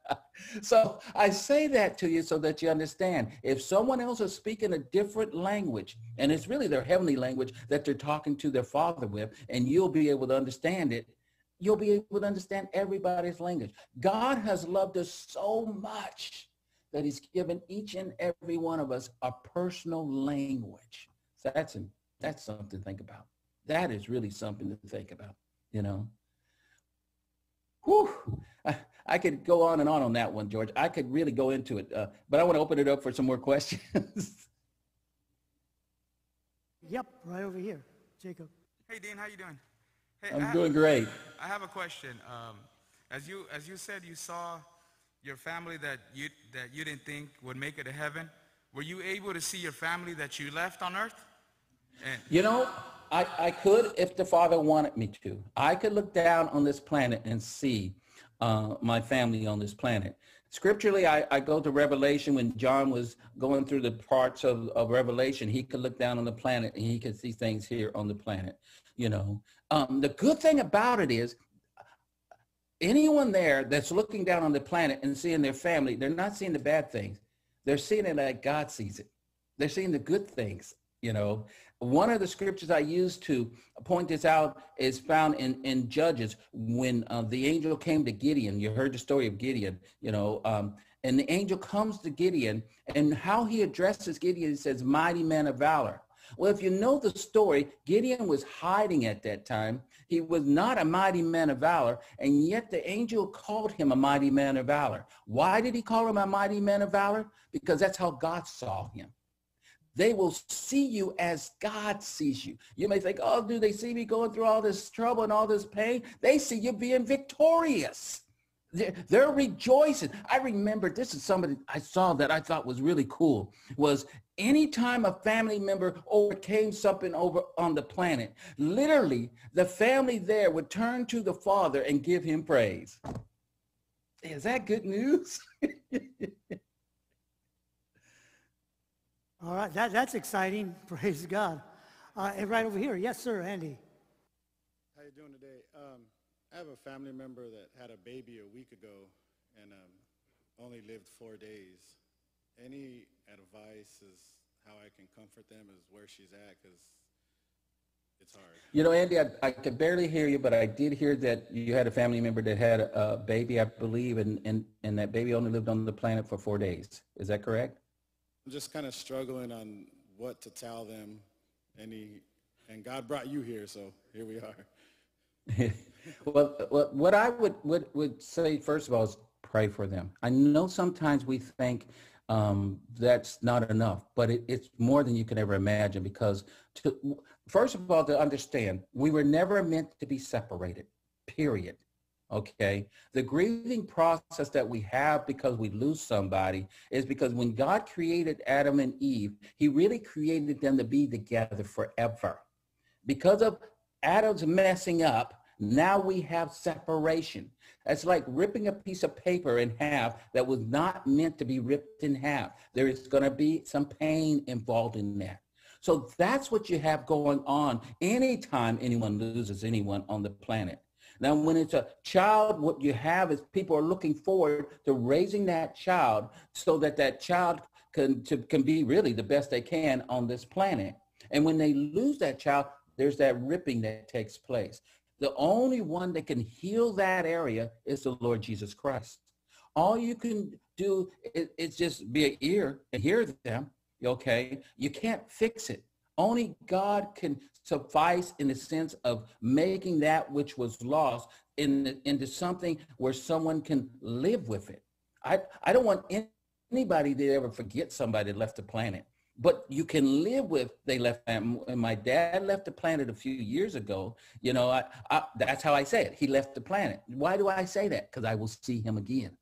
So i say that to you so that you understand. If someone else is speaking a different language and it's really their heavenly language that they're talking to their father with and you'll be able to understand it you'll be able to understand everybody's language. God has loved us so much that he's given each and every one of us a personal language. So that's, a, that's something to think about. That is really something to think about, you know. Whew. I, I could go on and on on that one, George. I could really go into it, uh, but I want to open it up for some more questions. yep, right over here, Jacob. Hey, Dean, how you doing? Hey, I'm doing great. I have a question. Um, as you as you said, you saw your family that you that you didn't think would make it to heaven. Were you able to see your family that you left on earth? And you know, I, I could if the Father wanted me to. I could look down on this planet and see uh, my family on this planet. Scripturally, I, I, go to Revelation when John was going through the parts of, of Revelation. He could look down on the planet and he could see things here on the planet you know. Um, the good thing about it is anyone there that's looking down on the planet and seeing their family, they're not seeing the bad things. They're seeing it like God sees it. They're seeing the good things, you know. One of the scriptures I use to point this out is found in, in Judges when uh, the angel came to Gideon. You heard the story of Gideon, you know, um, and the angel comes to Gideon and how he addresses Gideon, he says, mighty man of valor. Well, if you know the story, Gideon was hiding at that time. He was not a mighty man of valor, and yet the angel called him a mighty man of valor. Why did he call him a mighty man of valor? Because that's how God saw him. They will see you as God sees you. You may think, oh, do they see me going through all this trouble and all this pain? They see you being victorious. They're, rejoicing. I remember this is somebody I saw that I thought was really cool was anytime a family member overcame something over on the planet, literally the family there would turn to the father and give him praise. Is that good news? All right, that, that's exciting. Praise God. Uh, right over here. Yes, sir, Andy. How you doing today? Um, I have a family member that had a baby a week ago and um, only lived four days. Any advice as how I can comfort them is where she's at because it's hard. You know, Andy, I, I could barely hear you, but I did hear that you had a family member that had a baby, I believe, and, and, and that baby only lived on the planet for four days. Is that correct? I'm just kind of struggling on what to tell them. Any, and God brought you here, so here we are. well, what I would, would, would say, first of all, is pray for them. I know sometimes we think um, that's not enough, but it, it's more than you can ever imagine because to, first of all, to understand, we were never meant to be separated, period. Okay. The grieving process that we have because we lose somebody is because when God created Adam and Eve, he really created them to be together forever. Because of Adam's messing up, now we have separation. It's like ripping a piece of paper in half that was not meant to be ripped in half. There is going to be some pain involved in that. So that's what you have going on anytime anyone loses anyone on the planet. Now, when it's a child, what you have is people are looking forward to raising that child so that that child can, to, can be really the best they can on this planet. And when they lose that child, there's that ripping that takes place. The only one that can heal that area is the Lord Jesus Christ. All you can do is, is just be an ear and hear them, okay? You can't fix it. Only God can suffice in the sense of making that which was lost in, into something where someone can live with it. I, I don't want anybody to ever forget somebody that left the planet but you can live with they left and my dad left the planet a few years ago. You know I, I, that's how i say it. He left the planet. Why do i say that? Because i will see him again.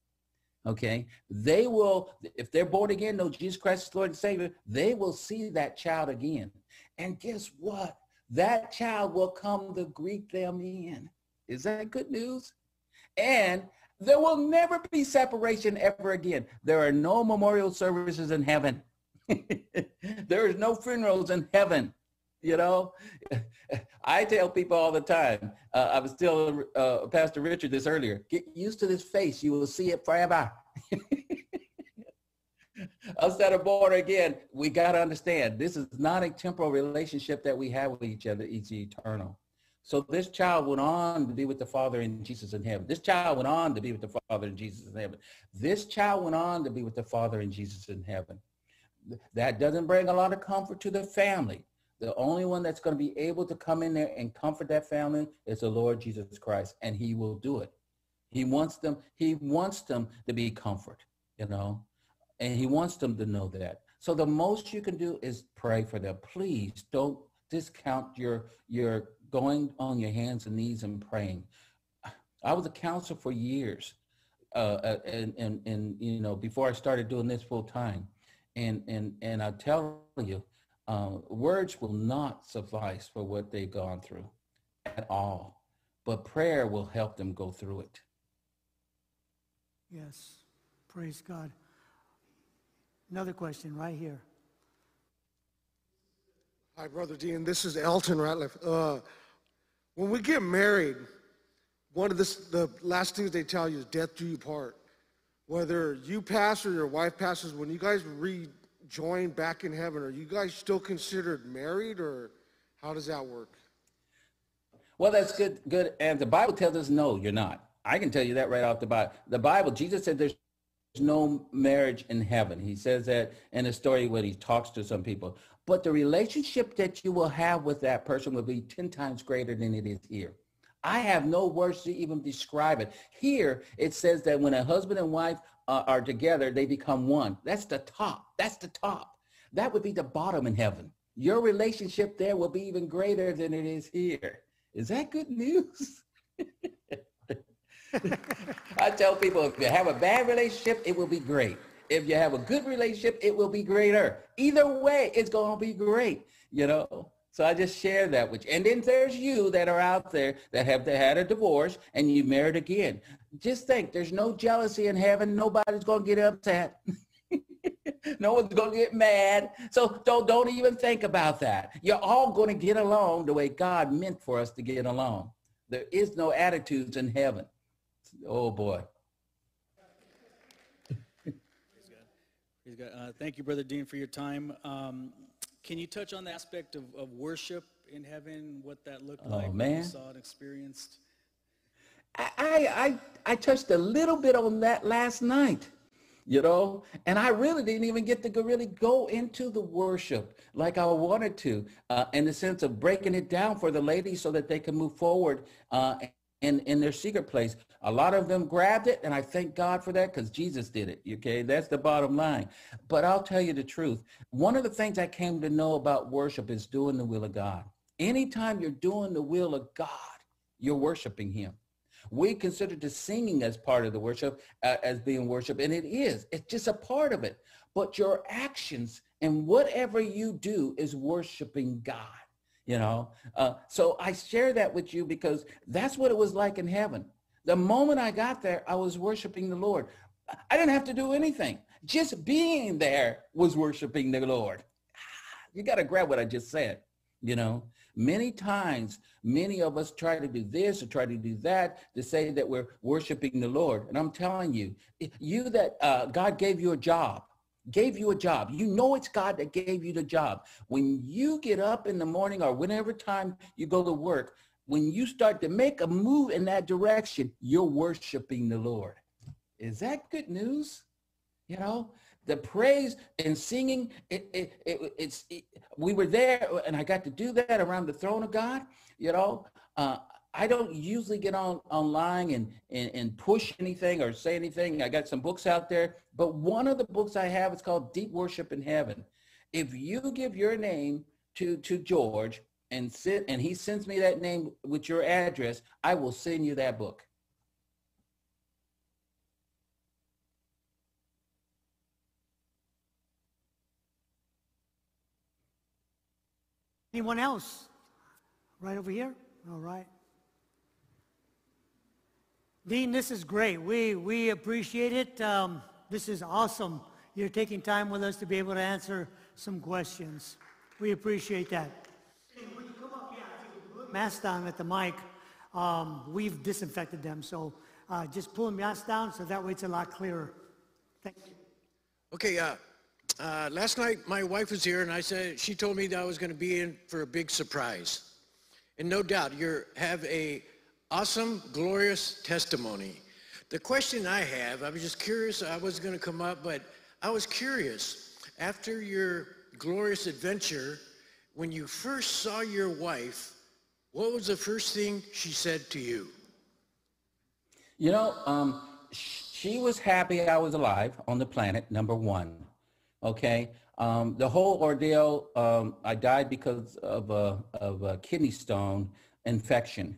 Okay? They will if they're born again know jesus christ is lord and savior they will see that child again. And guess what? That child will come to greet them in. Is that good news? And there will never be separation ever again. There are no memorial services in heaven there is no funerals in heaven. You know, I tell people all the time, uh, I was telling uh, Pastor Richard this earlier, get used to this face. You will see it forever. That are born again, we got to understand this is not a temporal relationship that we have with each other. It's eternal. So this child went on to be with the Father and Jesus in heaven. This child went on to be with the Father and Jesus in heaven. This child went on to be with the Father and Jesus in heaven that doesn't bring a lot of comfort to the family. The only one that's going to be able to come in there and comfort that family is the Lord Jesus Christ, and he will do it. He wants them, he wants them to be comfort, you know, and he wants them to know that. So the most you can do is pray for them. Please don't discount your, your going on your hands and knees and praying. I was a counselor for years. Uh, uh and, and, and, you know, before I started doing this full time. And, and, and I tell you, uh, words will not suffice for what they've gone through at all. But prayer will help them go through it. Yes. Praise God. Another question right here. Hi, Brother Dean. This is Elton Ratliff. Uh, when we get married, one of the, the last things they tell you is death do you part whether you pass or your wife passes, when you guys rejoin back in heaven, are you guys still considered married or how does that work? Well, that's good. Good. And the Bible tells us no, you're not. I can tell you that right off the bat. The Bible, Jesus said there's no marriage in heaven. He says that in a story when he talks to some people. But the relationship that you will have with that person will be 10 times greater than it is here. I have no words to even describe it. Here, it says that when a husband and wife uh, are together, they become one. That's the top. That's the top. That would be the bottom in heaven. Your relationship there will be even greater than it is here. Is that good news? I tell people if you have a bad relationship, it will be great. If you have a good relationship, it will be greater. Either way, it's going to be great, you know? So I just share that with you. And then there's you that are out there that have had a divorce and you married again. Just think, there's no jealousy in heaven. Nobody's going to get upset. no one's going to get mad. So don't, don't even think about that. You're all going to get along the way God meant for us to get along. There is no attitudes in heaven. Oh boy. Praise God. Uh, thank you, Brother Dean, for your time. Um, can you touch on the aspect of, of worship in heaven, what that looked Oh, like, what man. you saw and experienced? I, I I touched a little bit on that last night, you know, and I really didn't even get to go, really go into the worship like I wanted to, uh, in the sense of breaking it down for the ladies so that they can move forward uh, in in their secret place. A lot of them grabbed it, and I thank God for that because Jesus did it. Okay, that's the bottom line. But I'll tell you the truth. One of the things I came to know about worship is doing the will of God. Anytime you're doing the will of God, you're worshiping Him. We consider the singing as part of the worship, uh, as being worship, and it is. It's just a part of it. But your actions and whatever you do is worshiping God. You know, uh, so I share that with you because that's what it was like in heaven. The moment I got there, I was worshiping the Lord. I didn't have to do anything. Just being there was worshiping the Lord. You got to grab what I just said. You know, many times, many of us try to do this or try to do that to say that we're worshiping the Lord. And I'm telling you, you that uh, God gave you a job, gave you a job. You know it's God that gave you the job. When you get up in the morning or whenever time you go to work, when you start to make a move in that direction, you're worshiping the Lord. Is that good news? You know, the praise and singing, it, it, it, it's, it, we were there and I got to do that around the throne of God, you know. Uh, I don't usually get on online and, and, and push anything or say anything. I got some books out there, but one of the books I have is called Deep Worship in Heaven. If you give your name to, to George and sit, and he sends me that name with your address, I will send you that book. Anyone else? Right over here? All right. Dean, this is great. We, we appreciate it. Um, this is awesome. You're taking time with us to be able to answer some questions. We appreciate that. Masks down at the mic. Um, we've disinfected them, so uh, just pull the mask down so that way it's a lot clearer. Thank you. Okay, uh, uh, last night my wife was here and I said, she told me that I was going to be in for a big surprise. And no doubt you have a awesome, glorious testimony. The question I have, I was just curious, I was going to come up, but I was curious. After your glorious adventure, when you first saw your wife, what was the first thing she said to you? You know, um, she was happy I was alive on the planet, number one. Okay. Um, the whole ordeal, um, I died because of a, of a kidney stone infection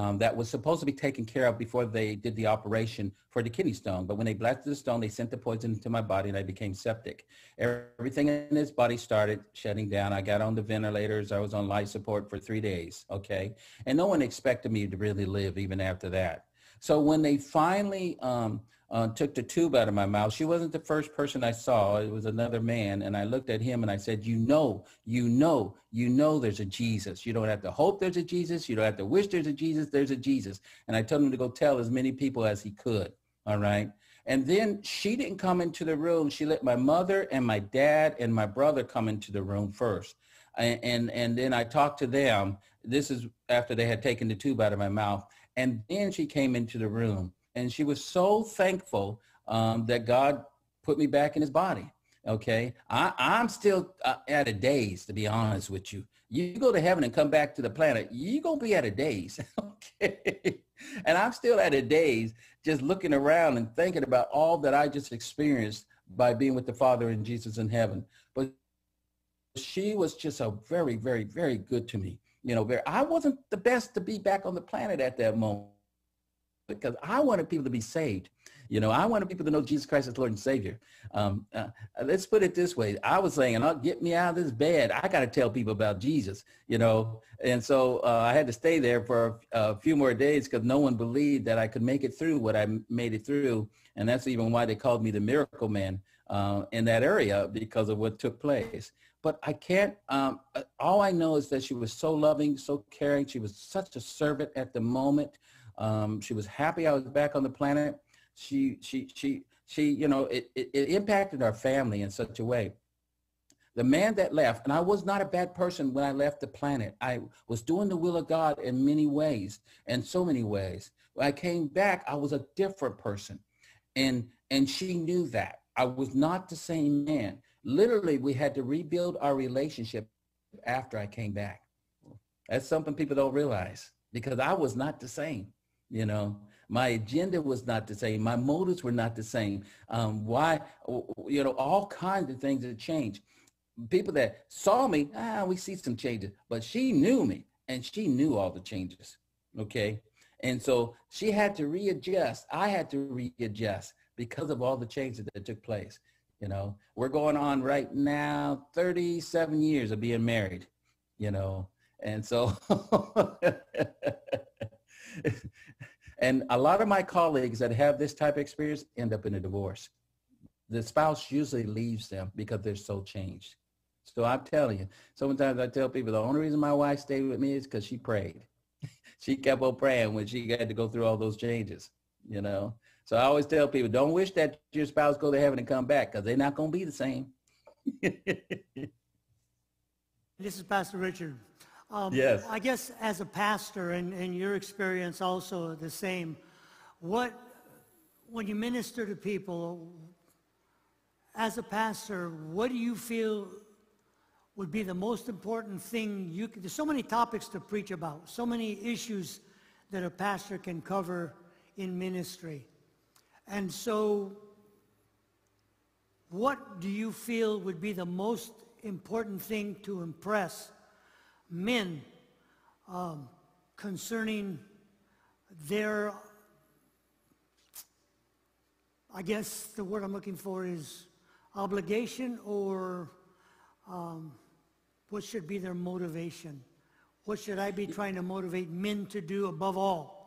um, that was supposed to be taken care of before they did the operation for the kidney stone. But when they blasted the stone, they sent the poison into my body and I became septic. Everything in his body started shutting down. I got on the ventilators. I was on life support for three days. Okay. And no one expected me to really live even after that. So when they finally um, uh, took the tube out of my mouth, she wasn't the first person I saw. It was another man. And I looked at him and I said, you know, you know, you know there's a Jesus. You don't have to hope there's a Jesus. You don't have to wish there's a Jesus. There's a Jesus. And I told him to go tell as many people as he could. All right. And then she didn't come into the room. She let my mother and my dad and my brother come into the room first. And, and, and then I talked to them. This is after they had taken the tube out of my mouth. And then she came into the room and she was so thankful um, that God put me back in his body. Okay. I, I'm still uh, at a daze, to be honest with you. You go to heaven and come back to the planet, you're going to be at a daze. okay. And I'm still at a daze just looking around and thinking about all that I just experienced by being with the Father and Jesus in heaven. But she was just a very, very, very good to me. You know, very, I wasn't the best to be back on the planet at that moment because I wanted people to be saved. You know, I wanted people to know Jesus Christ as Lord and Savior. Um, uh, let's put it this way. I was saying, oh, get me out of this bed. I got to tell people about Jesus, you know. And so uh, I had to stay there for a, few more days because no one believed that I could make it through what I made it through. And that's even why they called me the miracle man uh, in that area because of what took place. But I can't, um, uh, all I know is that she was so loving, so caring. She was such a servant at the moment. Um, she was happy I was back on the planet. She, she, she, she, you know, it, it, it impacted our family in such a way. The man that left, and I was not a bad person when I left the planet. I was doing the will of God in many ways, in so many ways. When I came back, I was a different person. And, and she knew that. I was not the same man. Literally, we had to rebuild our relationship after I came back. That's something people don't realize because I was not the same, you know. My agenda was not the same. My motives were not the same. Um, why, you know, all kinds of things had changed. People that saw me, ah, we see some changes, but she knew me and she knew all the changes. Okay. And so she had to readjust. I had to readjust because of all the changes that took place. You know, we're going on right now 37 years of being married, you know, and so And a lot of my colleagues that have this type of experience end up in a divorce. The spouse usually leaves them because they're so changed. So I'm telling you, sometimes I tell people the only reason my wife stayed with me is because she prayed. she kept on praying when she had to go through all those changes, you know. So I always tell people, don't wish that your spouse go to heaven and come back because they're not going to be the same. this is Pastor Richard. Um, yes. I guess as a pastor and, and your experience also the same, what, when you minister to people, as a pastor, what do you feel would be the most important thing you could, there's so many topics to preach about, so many issues that a pastor can cover in ministry. And so what do you feel would be the most important thing to impress men um, concerning their, I guess the word I'm looking for is obligation or um, what should be their motivation? What should I be trying to motivate men to do above all?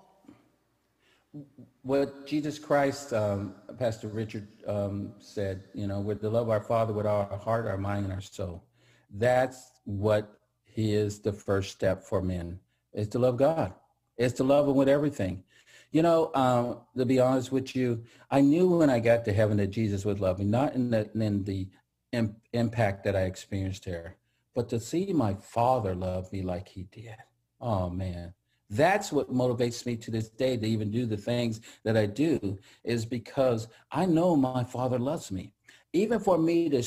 What Jesus Christ, um, Pastor Richard um, said, you know, with the love of our Father with our heart, our mind, and our soul. That's what he is the first step for men is to love God. It's to love him with everything. You know, um, to be honest with you, I knew when I got to heaven that Jesus would love me, not in the, in the Im- impact that I experienced there, but to see my father love me like he did. Oh, man. That's what motivates me to this day to even do the things that I do is because I know my father loves me. Even for me to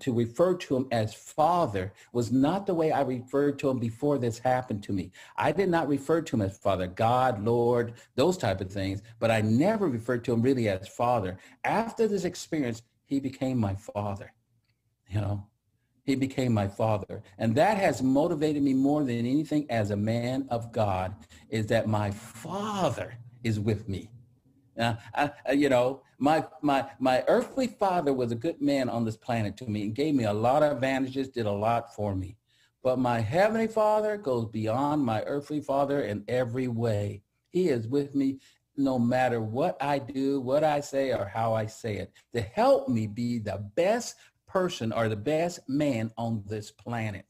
to refer to him as father was not the way I referred to him before this happened to me. I did not refer to him as father, God, Lord, those type of things, but I never referred to him really as father. After this experience, he became my father. You know, he became my father. And that has motivated me more than anything as a man of God is that my father is with me. Uh, I, you know, my, my, my earthly father was a good man on this planet to me and gave me a lot of advantages, did a lot for me. But my heavenly father goes beyond my earthly father in every way. He is with me no matter what I do, what I say, or how I say it, to help me be the best person or the best man on this planet.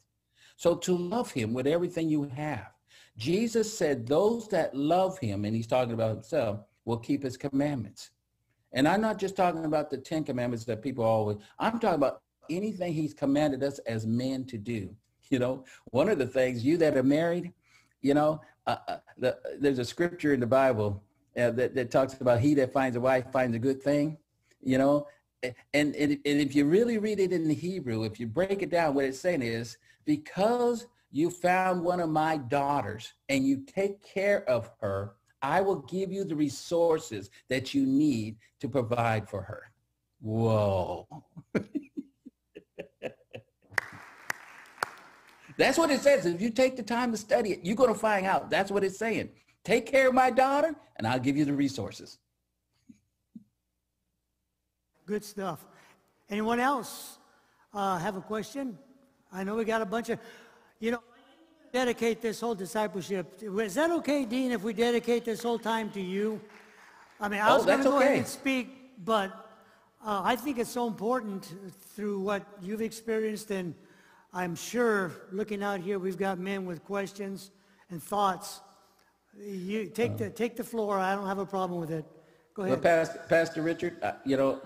So to love him with everything you have. Jesus said those that love him, and he's talking about himself, will keep his commandments. And I'm not just talking about the Ten Commandments that people always, I'm talking about anything he's commanded us as men to do. You know, one of the things you that are married, you know, uh, uh, the, there's a scripture in the Bible uh, that, that talks about he that finds a wife finds a good thing, you know, and, and, and if you really read it in the Hebrew, if you break it down, what it's saying is because you found one of my daughters and you take care of her, I will give you the resources that you need to provide for her. Whoa. That's what it says. If you take the time to study it, you're going to find out. That's what it's saying. Take care of my daughter, and I'll give you the resources. Good stuff. Anyone else uh, have a question? I know we got a bunch of, you know, dedicate this whole discipleship. Is that okay, Dean, if we dedicate this whole time to you? I mean, I was oh, going to go okay. ahead and speak, but uh, I think it's so important through what you've experienced, and I'm sure looking out here, we've got men with questions and thoughts. You take the take the floor. I don't have a problem with it. Go ahead. Well, Pastor, Pastor Richard, uh, you know,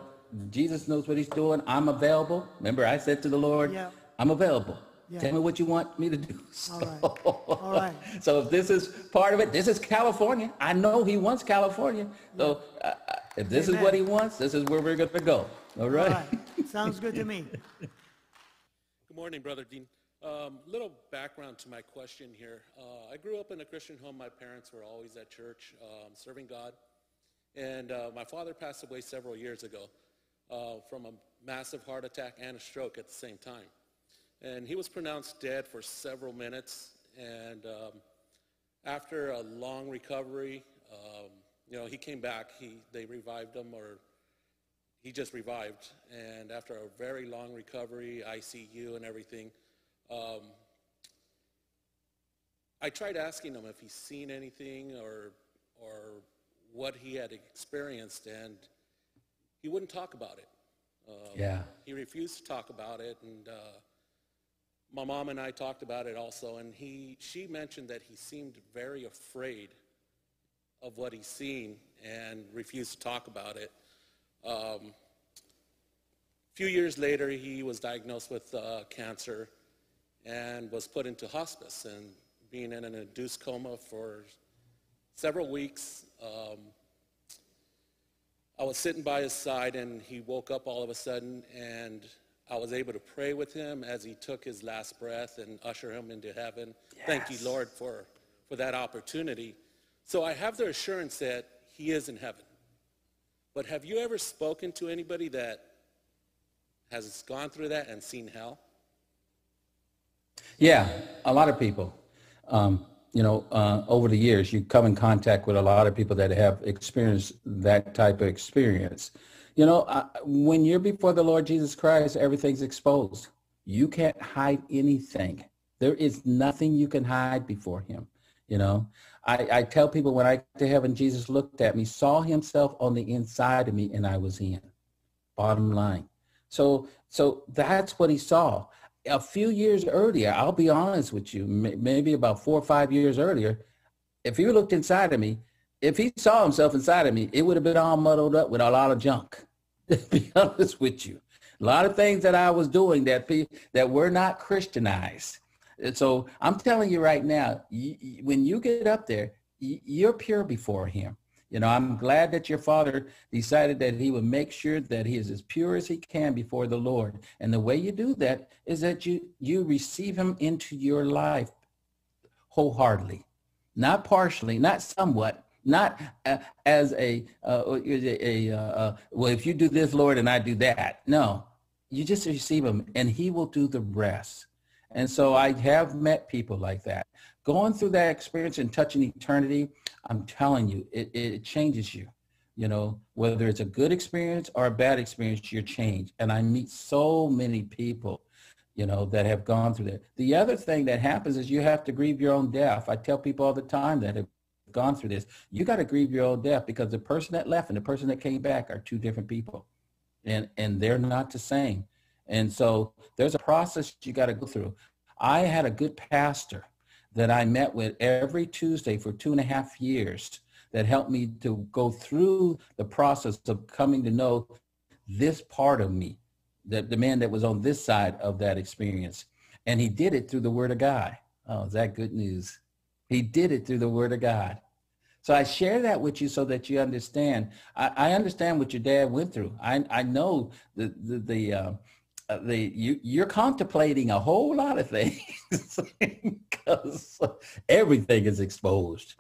Jesus knows what he's doing. I'm available. Remember, I said to the Lord, yeah. I'm available. Yeah. Tell me what you want me to do. So, All right. All right. so if this is part of it, this is California. I know he wants California. So uh, uh, if this Amen. is what he wants, this is where we're going to go. All right. All right. Sounds good to me. Good morning, Brother Dean. Um, little background to my question here. Uh, I grew up in a Christian home. My parents were always at church, um, serving God. And uh, my father passed away several years ago uh, from a massive heart attack and a stroke at the same time. And he was pronounced dead for several minutes. And um, after a long recovery, um, you know, he came back. He, they revived him, or he just revived. And after a very long recovery, ICU and everything, um, I tried asking him if he's seen anything or, or what he had experienced, and he wouldn't talk about it. Um, yeah. He refused to talk about it, and uh, my mom and I talked about it also, and he, she mentioned that he seemed very afraid of what he's seen and refused to talk about it. Um, a few years later, he was diagnosed with uh, cancer and was put into hospice and being in an induced coma for several weeks. Um, I was sitting by his side and he woke up all of a sudden and I was able to pray with him as he took his last breath and usher him into heaven. Yes. Thank you, Lord, for, for that opportunity. So I have the assurance that he is in heaven. But have you ever spoken to anybody that has gone through that and seen hell? Yeah, a lot of people. Um, you know, uh, over the years, you come in contact with a lot of people that have experienced that type of experience. You know, uh, when you're before the Lord Jesus Christ, everything's exposed. You can't hide anything. There is nothing you can hide before him. You know, I, I tell people when I get to heaven, Jesus looked at me, saw himself on the inside of me, and I was in. Bottom line. So, so that's what he saw. A few years earlier, I'll be honest with you, maybe about four or five years earlier, if he looked inside of me, if he saw himself inside of me, it would have been all muddled up with a lot of junk. To be honest with you, a lot of things that I was doing that that were not Christianized. And so I'm telling you right now, when you get up there, you're pure before Him. You know, I'm glad that your father decided that he would make sure that he is as pure as he can before the Lord. And the way you do that is that you you receive him into your life wholeheartedly, not partially, not somewhat, not uh, as a, uh, a, a uh, uh, well, if you do this, Lord, and I do that. No, you just receive him and he will do the rest. And so I have met people like that. Going through that experience and touching eternity, I'm telling you, it, it changes you. You know, whether it's a good experience or a bad experience, you're changed. And I meet so many people, you know, that have gone through that. The other thing that happens is you have to grieve your own death. I tell people all the time that gone through this, you got to grieve your own death because the person that left and the person that came back are two different people. And, and they're not the same. And so there's a process you got to go through. I had a good pastor that I met with every Tuesday for two and a half years that helped me to go through the process of coming to know this part of me, the, the man that was on this side of that experience. And he did it through the word of God. Oh, is that good news? He did it through the word of God. So I share that with you so that you understand. I, I understand what your dad went through. I, I know the, the, the, uh, uh the you, you're contemplating a whole lot of things because everything is exposed.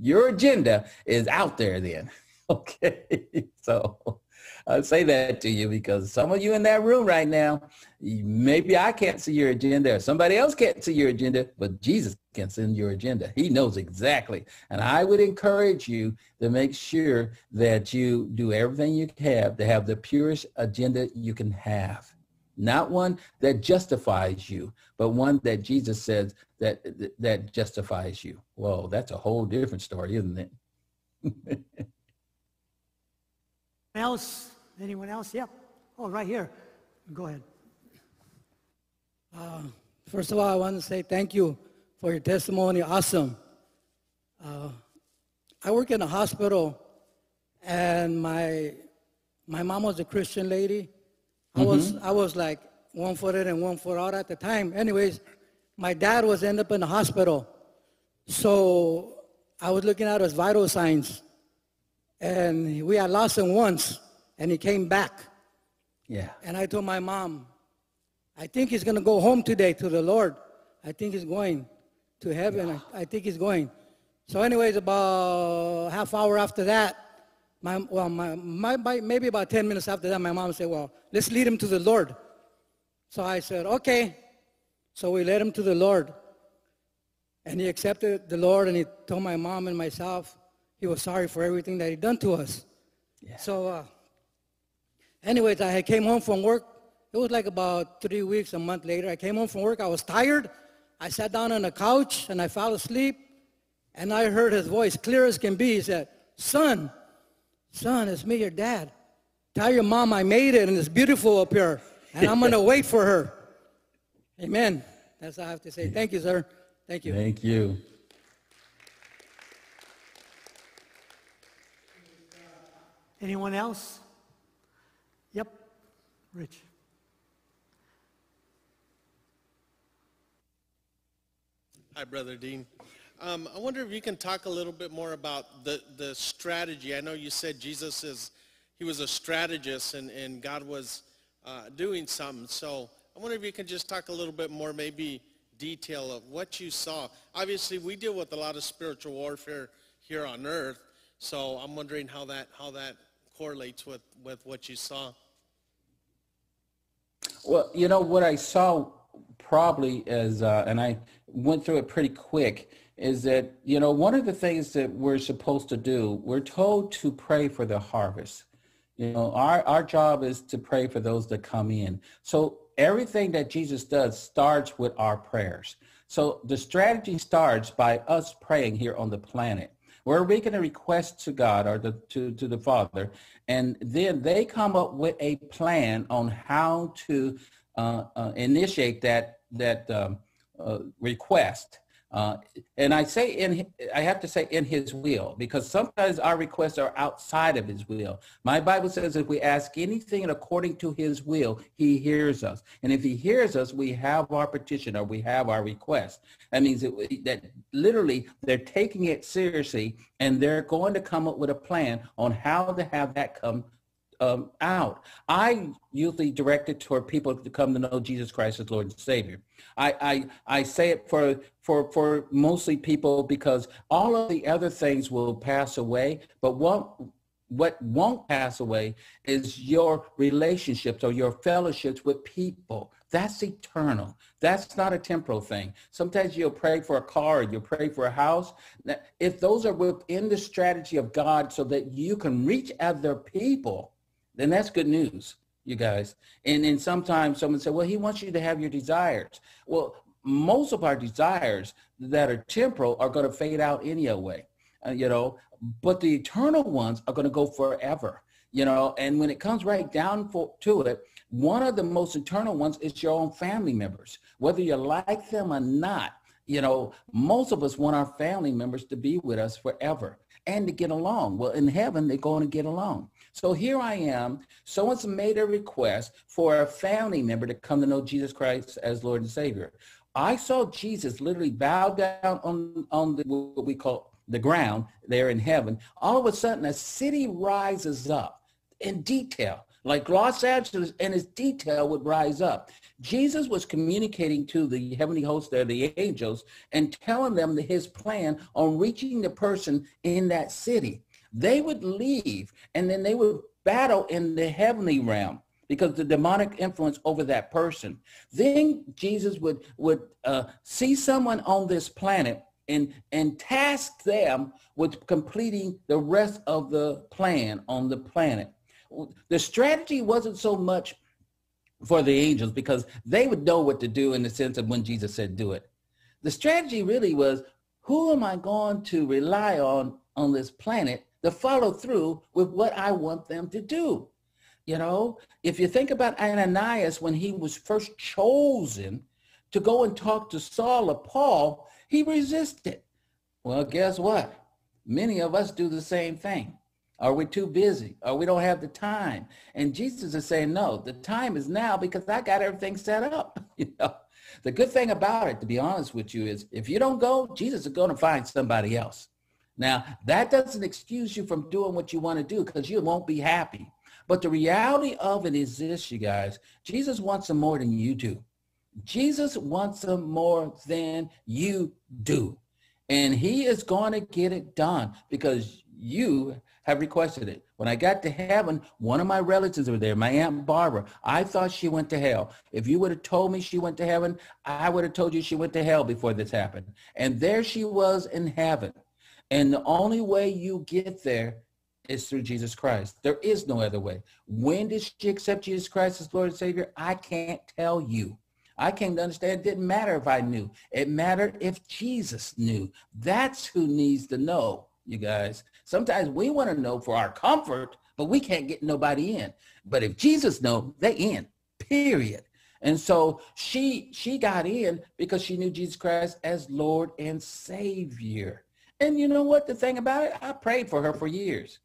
Your agenda is out there then. Okay. So I say that to you because some of you in that room right now, maybe I can't see your agenda or somebody else can't see your agenda, but Jesus can see your agenda. He knows exactly. And I would encourage you to make sure that you do everything you have to have the purest agenda you can have. Not one that justifies you, but one that Jesus says that that justifies you. Whoa, that's a whole different story, isn't it? else? Anyone else? Yep. Oh, right here. Go ahead. Uh, first of all, I want to say thank you for your testimony. Awesome. Uh, I work in a hospital, and my my mom was a Christian lady. I mm-hmm. was I was like one foot in and one foot out at the time. Anyways, my dad was end up in the hospital, so I was looking at his vital signs, and we had lost him once, and he came back. Yeah. And I told my mom, I think he's going to go home today to the Lord. I think he's going to heaven. Yeah. I, I, think he's going. So, anyways, about half hour after that, my, well, my, my, maybe about 10 minutes after that, my mom said, well, let's lead him to the Lord. So I said, okay. So we led him to the Lord. And he accepted the Lord and he told my mom and myself he was sorry for everything that he done to us. Yeah. So, uh, anyways, I came home from work it was like about three weeks, a month later. I came home from work. I was tired. I sat down on the couch and I fell asleep. And I heard his voice clear as can be. He said, son, son, it's me, your dad. Tell your mom I made it and it's beautiful up here. And I'm going to wait for her. Amen. That's all I have to say. Thank you, sir. Thank you. Thank you. Anyone else? Rich. Hi, Brother Dean. Um, I wonder if you can talk a little bit more about the, the strategy. I know you said Jesus is, he was a strategist and, and God was uh, doing something. So I wonder if you can just talk a little bit more, maybe detail of what you saw. Obviously, we deal with a lot of spiritual warfare here on earth. So I'm wondering how that, how that correlates with, with what you saw. Well, you know, what I saw probably as, uh, and I went through it pretty quick, is that, you know, one of the things that we're supposed to do, we're told to pray for the harvest. You know, our, our job is to pray for those that come in. So everything that Jesus does starts with our prayers. So the strategy starts by us praying here on the planet. where making a request to God or to, to, to the Father, and then they come up with a plan on how to uh, uh, initiate that that um, uh, request. Uh, and I say in, I have to say in his will, because sometimes our requests are outside of his will. My Bible says if we ask anything according to his will, he hears us. And if he hears us, we have our petition or we have our request. That means that, that literally they're taking it seriously and they're going to come up with a plan on how to have that come um, out. I usually direct it toward people to come to know Jesus Christ as Lord and Savior. I, I, I say it for, for, for mostly people because all of the other things will pass away, but what, what won't pass away is your relationships or your fellowships with people. That's eternal. That's not a temporal thing. Sometimes you'll pray for a car, you'll pray for a house. If those are within the strategy of God so that you can reach other people, then that's good news, you guys. And then sometimes someone said, well, he wants you to have your desires. Well, most of our desires that are temporal are going to fade out anyway, uh, you know, but the eternal ones are going to go forever, you know, and when it comes right down for, to it, one of the most eternal ones is your own family members, whether you like them or not. You know, most of us want our family members to be with us forever and to get along. Well, in heaven, they're going to get along. So here I am. Someone's made a request for a family member to come to know Jesus Christ as Lord and Savior. I saw Jesus literally bow down on, on the, what we call the ground there in heaven. All of a sudden, a city rises up in detail, like Los Angeles and its detail would rise up. Jesus was communicating to the heavenly host there, the angels, and telling them his plan on reaching the person in that city. They would leave and then they would battle in the heavenly realm because the demonic influence over that person. Then Jesus would would uh, see someone on this planet and and task them with completing the rest of the plan on the planet. The strategy wasn't so much for the angels because they would know what to do in the sense of when Jesus said do it. The strategy really was who am I going to rely on on this planet to follow through with what I want them to do? You know, if you think about Ananias when he was first chosen to go and talk to Saul or Paul, he resisted. Well, guess what? Many of us do the same thing. Are we too busy? Or we don't have the time? And Jesus is saying, no, the time is now because I got everything set up. you know, the good thing about it, to be honest with you, is if you don't go, Jesus is going to find somebody else. Now, that doesn't excuse you from doing what you want to do because you won't be happy. But the reality of it is this, you guys, Jesus wants them more than you do. Jesus wants them more than you do. And he is going to get it done because you have requested it. When I got to heaven, one of my relatives were there, my Aunt Barbara. I thought she went to hell. If you would have told me she went to heaven, I would have told you she went to hell before this happened. And there she was in heaven. And the only way you get there is through Jesus Christ. There is no other way. When did she accept Jesus Christ as Lord and Savior? I can't tell you. I came to understand it didn't matter if I knew. It mattered if Jesus knew. That's who needs to know, you guys. Sometimes we want to know for our comfort, but we can't get nobody in. But if Jesus knows, they in, period. And so she she got in because she knew Jesus Christ as Lord and Savior. And you know what the thing about it? I prayed for her for years.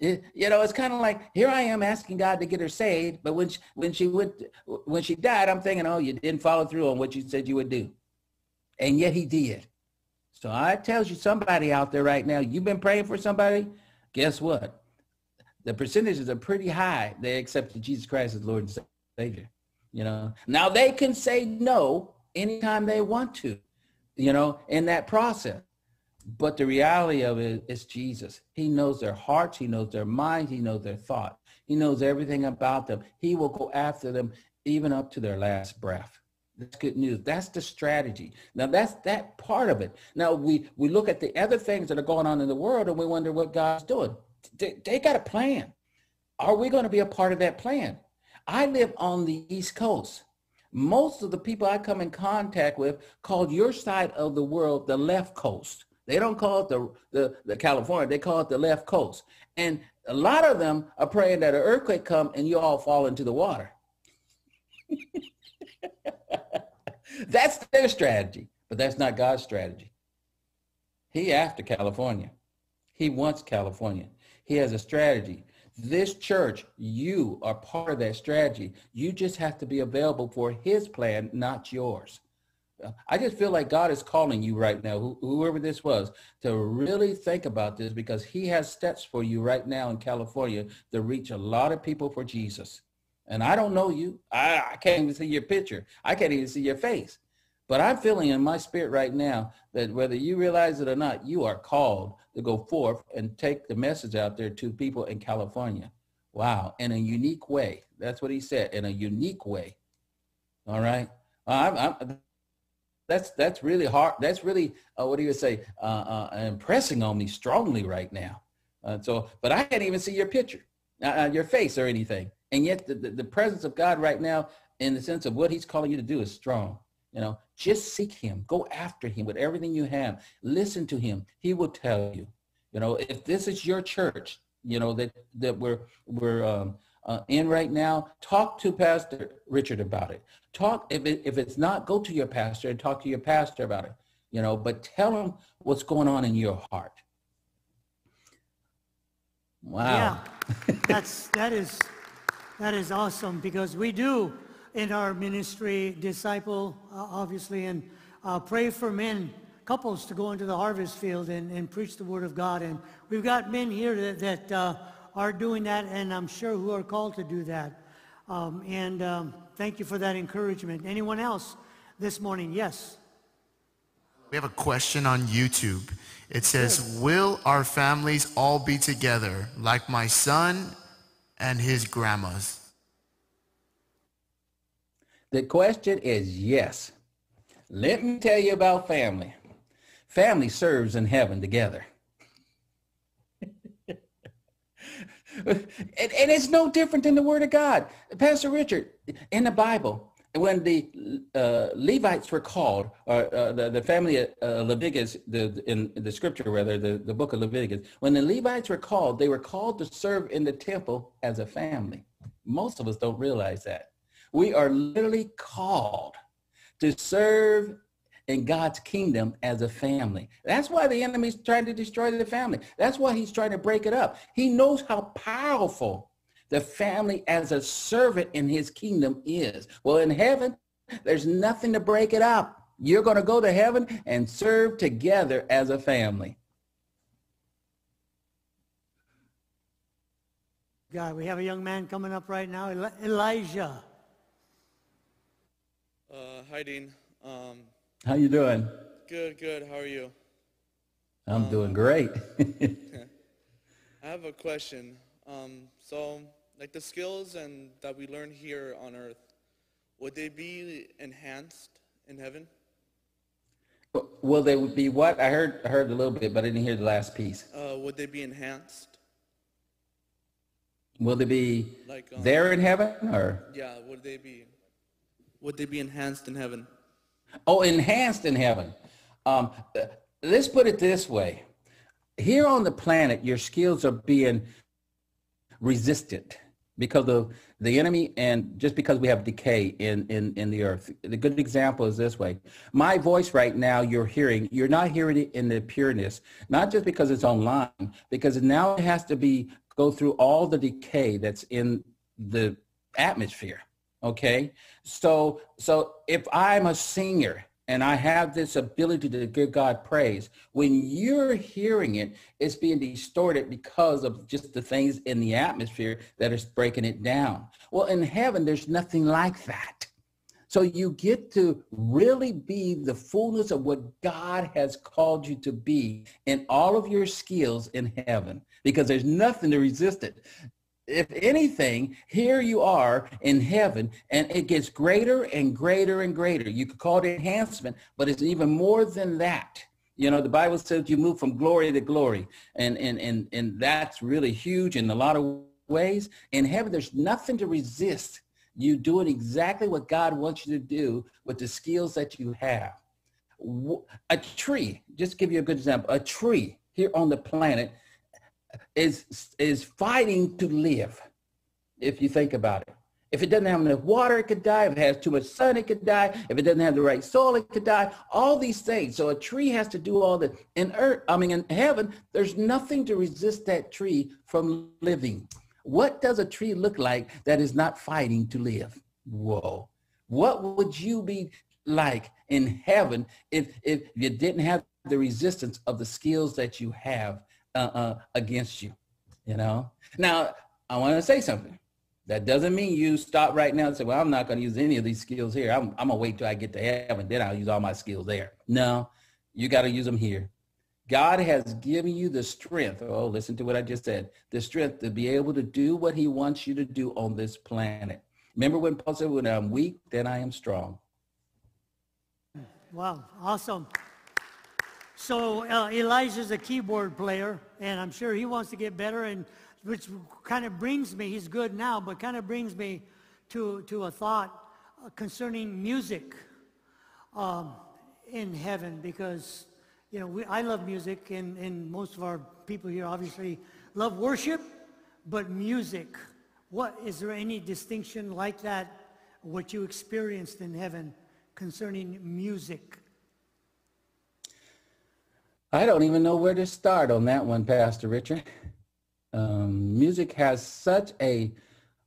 It, you know, it's kind of like here I am asking God to get her saved, but when she, when she when she died, I'm thinking, oh, you didn't follow through on what you said you would do, and yet He did. So I tells you, somebody out there right now, you've been praying for somebody. Guess what? The percentages are pretty high. They accepted Jesus Christ as Lord and Savior. You know, now they can say no anytime they want to. You know, in that process. But the reality of it is Jesus. He knows their hearts. He knows their minds. He knows their thoughts. He knows everything about them. He will go after them even up to their last breath. That's good news. That's the strategy. Now that's that part of it. Now we, we look at the other things that are going on in the world and we wonder what God's doing. They, they got a plan. Are we going to be a part of that plan? I live on the East Coast. Most of the people I come in contact with call your side of the world the left coast. They don't call it the, the, the California, they call it the left coast. And a lot of them are praying that an earthquake come and you all fall into the water. that's their strategy, but that's not God's strategy. He after California. He wants California. He has a strategy. This church, you are part of that strategy. You just have to be available for his plan, not yours. I just feel like God is calling you right now, whoever this was, to really think about this because he has steps for you right now in California to reach a lot of people for Jesus. And I don't know you. I, I can't even see your picture. I can't even see your face. But I'm feeling in my spirit right now that whether you realize it or not, you are called to go forth and take the message out there to people in California. Wow. In a unique way. That's what he said, in a unique way. All right. I'm, I'm, that's that's really hard. That's really uh, what do you say? Uh, uh, impressing on me strongly right now. Uh, so, but I can't even see your picture, uh, uh, your face, or anything. And yet, the, the, the presence of God right now, in the sense of what He's calling you to do, is strong. You know, just seek Him, go after Him with everything you have. Listen to Him. He will tell you. You know, if this is your church, you know that that we're we're um, uh, in right now, talk to Pastor Richard about it. Talk if it, if it's not, go to your pastor and talk to your pastor about it. you know, but tell them what's going on in your heart. Wow. Yeah, that's that is that is awesome because we do in our ministry disciple uh, obviously and uh, pray for men couples to go into the harvest field and, and preach the word of God and we've got men here that, that uh, are doing that and I'm sure who are called to do that um, and um, thank you for that encouragement. Anyone else this morning? Yes. We have a question on YouTube. It says, Will our families all be together like my son and his grandmas? The question is yes. Let me tell you about family. Family serves in heaven together. and, and, it's no different than the word of God. Pastor Richard, in the Bible, when the uh, Levites were called, or uh, the, the family of uh, Leviticus, the, in the scripture rather, the, the book of Leviticus, when the Levites were called, they were called to serve in the temple as a family. Most of us don't realize that. We are literally called to serve in God's kingdom as a family. That's why the enemy's trying to destroy the family. That's why he's trying to break it up. He knows how powerful the family as a servant in his kingdom is. Well, in heaven, there's nothing to break it up. You're going to go to heaven and serve together as a family. God, we have a young man coming up right now, Elijah. Uh, hi, Dean. Um, How you doing? Good, good. How are you? I'm um, doing great. I have a question. Um, so like the skills and that we learn here on earth, would they be enhanced in heaven? Will they be what? I heard I heard a little bit, but I didn't hear the last piece. Uh, would they be enhanced? Will they be like um, there in heaven or? Yeah, would they be? Would they be enhanced in heaven? Oh, enhanced in heaven. Um, let's put it this way: here on the planet, your skills are being resisted because of the enemy and just because we have decay in, in, in the earth. The good example is this way. My voice right now, you're hearing, you're not hearing it in the pureness, not just because it's online, because now it has to be, go through all the decay that's in the atmosphere. Okay. So, so if I'm a singer and I have this ability to give God praise. When you're hearing it, it's being distorted because of just the things in the atmosphere that is breaking it down. Well, in heaven, there's nothing like that. So you get to really be the fullness of what God has called you to be in all of your skills in heaven because there's nothing to resist it if anything, here you are in heaven and it gets greater and greater and greater. You could call it enhancement, but it's even more than that. You know, the Bible says you move from glory to glory. And, and, and, and that's really huge in a lot of ways. In heaven, there's nothing to resist you doing exactly what God wants you to do with the skills that you have. A tree, just give you a good example, a tree here on the planet is, is fighting to live, if you think about it. If it doesn't have enough water, it could die. If it has too much sun, it could die. If it doesn't have the right soil, it could die. All these things. So a tree has to do all that. In earth, I mean, in heaven, there's nothing to resist that tree from living. What does a tree look like that is not fighting to live? Whoa. What would you be like in heaven if, if you didn't have the resistance of the skills that you have uh, uh, against you, you know? Now, I want to say something. That doesn't mean you stop right now and say, well, I'm not going to use any of these skills here. I'm, I'm going to wait till I get to heaven, then I'll use all my skills there. No, you got to use them here. God has given you the strength. Oh, listen to what I just said. The strength to be able to do what he wants you to do on this planet. Remember when Paul said, when I'm weak, then I am strong. Wow, awesome. So uh, Elijah's a keyboard player, and I'm sure he wants to get better, and which kind of brings me, he's good now, but kind of brings me to, to a thought concerning music um, in heaven, because, you know, we, I love music, and, and most of our people here obviously love worship, but music, what, is there any distinction like that, what you experienced in heaven concerning music? I don't even know where to start on that one, Pastor Richard. Um, music has such a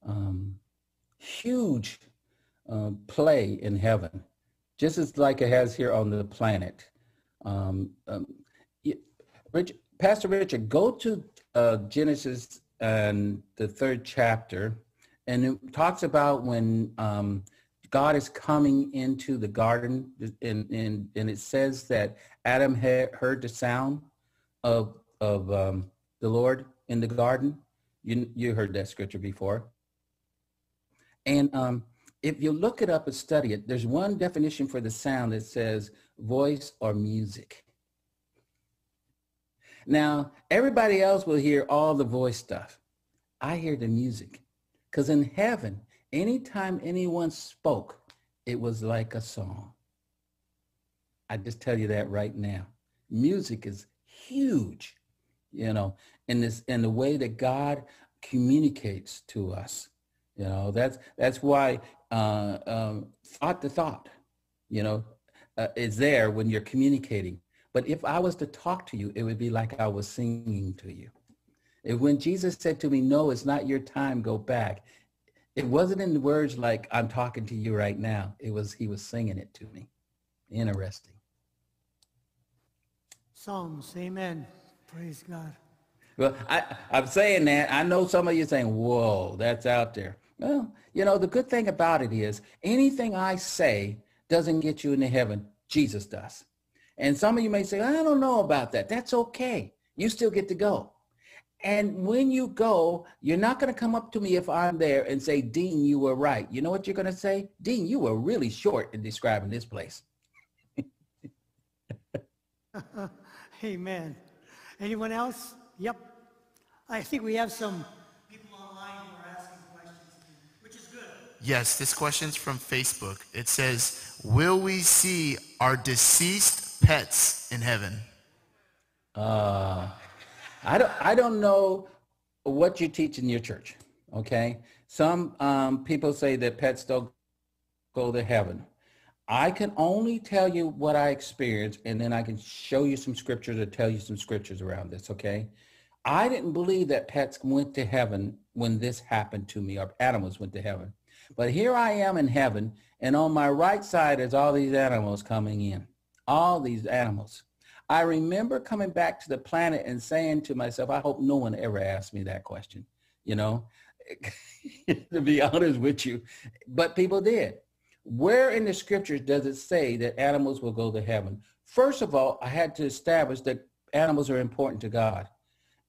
um, huge uh, play in heaven, just as like it has here on the planet. Um, um, Pastor Richard, go to uh, Genesis and the third chapter, and it talks about when um, God is coming into the garden, and, and, and it says that Adam had heard the sound of, of um, the Lord in the garden. You, you heard that scripture before. And um, if you look it up and study it, there's one definition for the sound that says voice or music. Now, everybody else will hear all the voice stuff. I hear the music. Because in heaven, anytime anyone spoke, it was like a song. I just tell you that right now. Music is huge, you know, in this in the way that God communicates to us. You know, that's that's why uh, um, thought to thought, you know, uh, is there when you're communicating. But if I was to talk to you, it would be like I was singing to you. If when Jesus said to me, no, it's not your time, go back, it wasn't in the words like I'm talking to you right now. It was he was singing it to me. Interesting. Psalms, amen. Praise God. Well, I, I'm saying that. I know some of you saying, whoa, that's out there. Well, you know, the good thing about it is anything I say doesn't get you into heaven. Jesus does. And some of you may say, I don't know about that. That's okay. You still get to go. And when you go, you're not going to come up to me if I'm there and say, Dean, you were right. You know what you're going to say? Dean, you were really short in describing this place. Amen. Anyone else? Yep. I think we have some people online who are asking questions, which is good. Yes, this question's from Facebook. It says, will we see our deceased pets in heaven? Uh, I don't, I don't know what you teach in your church, okay? Some um, people say that pets don't go to heaven. I can only tell you what I experienced, and then I can show you some scriptures or tell you some scriptures around this, okay? I didn't believe that pets went to heaven when this happened to me, or animals went to heaven. But here I am in heaven, and on my right side is all these animals coming in, all these animals. I remember coming back to the planet and saying to myself, I hope no one ever asked me that question, you know, to be honest with you. But people did. Where in the scriptures does it say that animals will go to heaven? First of all, I had to establish that animals are important to God.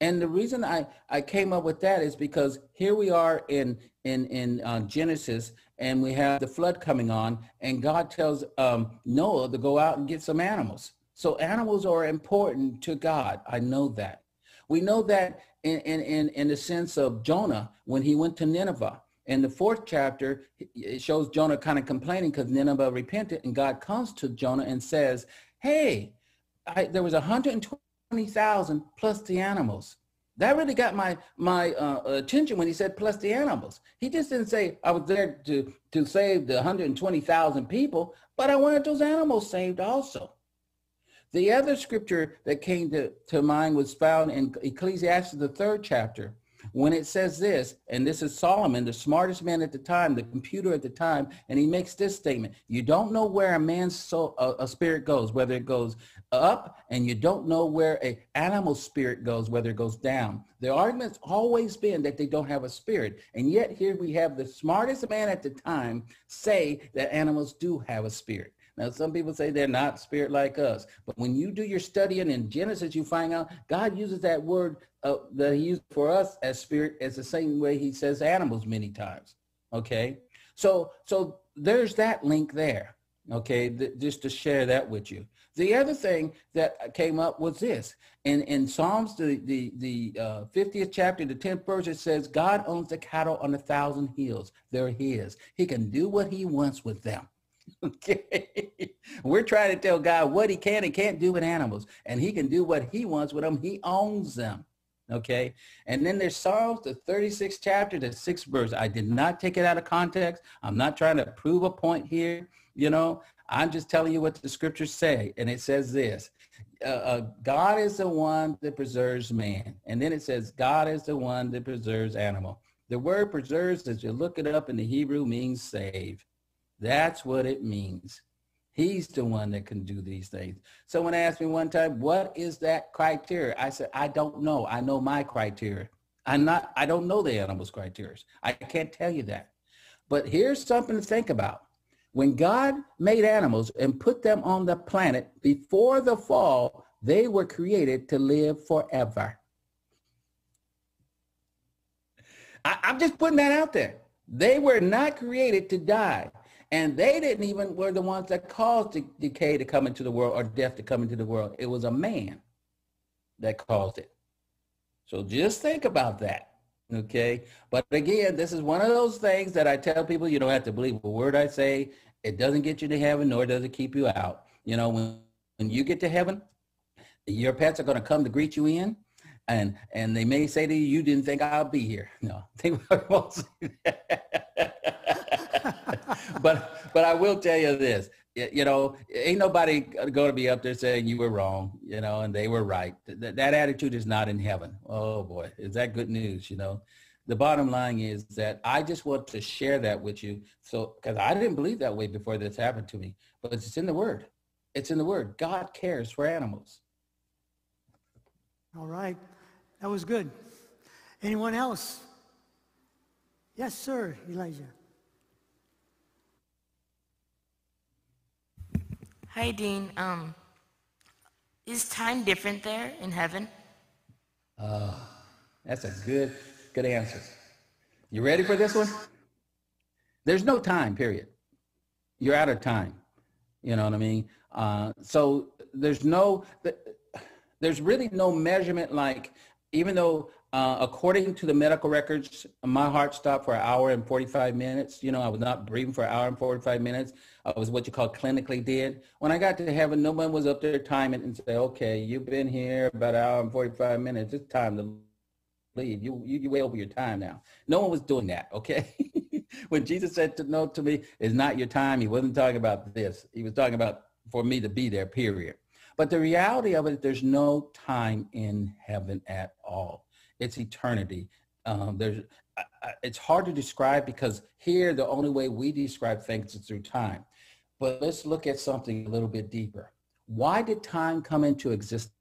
And the reason I, I came up with that is because here we are in, in, in uh, Genesis and we have the flood coming on and God tells um, Noah to go out and get some animals. So animals are important to God. I know that. We know that in, in, in, the sense of Jonah when he went to Nineveh. In the fourth chapter, it shows Jonah kind of complaining because Nineveh repented and God comes to Jonah and says, hey, I, there was 120,000 plus the animals. That really got my my uh, attention when he said plus the animals. He just didn't say I was there to to save the 120,000 people, but I wanted those animals saved also. The other scripture that came to, to mind was found in Ecclesiastes, the third chapter, when it says this, and this is Solomon, the smartest man at the time, the computer at the time, and he makes this statement. You don't know where a man's soul, a, a spirit goes, whether it goes up, and you don't know where a animal spirit goes, whether it goes down. The argument's always been that they don't have a spirit. And yet here we have the smartest man at the time say that animals do have a spirit. Now, some people say they're not spirit like us, but when you do your studying in Genesis, you find out God uses that word uh, that he used for us as spirit as the same way he says animals many times. Okay. So, so there's that link there. Okay. Th- just to share that with you. The other thing that came up was this. In, in Psalms, the, the, the uh, 50th chapter, the 10th verse, it says, God owns the cattle on a thousand hills. They're his. He can do what he wants with them. Okay. We're trying to tell God what he can and can't do with animals. And he can do what he wants with them. He owns them. Okay. And then there's Psalms, the 36th chapter, the sixth verse. I did not take it out of context. I'm not trying to prove a point here. You know, I'm just telling you what the scriptures say. And it says this. uh, uh, God is the one that preserves man. And then it says God is the one that preserves animal. The word preserves, as you look it up in the Hebrew, means save. That's what it means. He's the one that can do these things. Someone asked me one time, what is that criteria? I said, I don't know. I know my criteria. I'm not, I don't know the animal's criteria. I can't tell you that. But here's something to think about. When God made animals and put them on the planet before the fall, they were created to live forever. I, am just putting that out there. They were not created to die. And they didn't even were the ones that caused the decay to come into the world or death to come into the world. It was a man that caused it. So just think about that. Okay. But again, this is one of those things that I tell people you don't have to believe a word I say. It doesn't get you to heaven, nor does it keep you out. You know, when, when you get to heaven, your pets are going to come to greet you in and and they may say to you, "You didn't think I'll be here." No, they won't say that. but but I will tell you this: you know, ain't nobody going to be up there saying you were wrong, you know, and they were right. That, that attitude is not in heaven. Oh boy, is that good news? You know, the bottom line is that I just want to share that with you. So, because I didn't believe that way before this happened to me, but it's in the Word. It's in the Word. God cares for animals. All right. That was good. Anyone else? Yes, sir, Elijah. Hi, Dean. Um, is time different there in heaven? Uh, that's a good, good answer. You ready for this one? There's no time, period. You're out of time. You know what I mean? Uh, so there's no, there's really no measurement like even though uh, according to the medical records, my heart stopped for an hour and 45 minutes. You know, I was not breathing for an hour and 45 minutes. I was what you call clinically dead. When I got to heaven, no one was up there timing and say, okay, you've been here about an hour and 45 minutes. It's time to leave. You, you, you way over your time now. No one was doing that, okay? when Jesus said to no to me, it's not your time, he wasn't talking about this. He was talking about for me to be there, period. But the reality of it, there's no time in heaven at all. It's eternity. Um, there's, it's hard to describe because here the only way we describe things is through time. But let's look at something a little bit deeper. Why did time come into existence?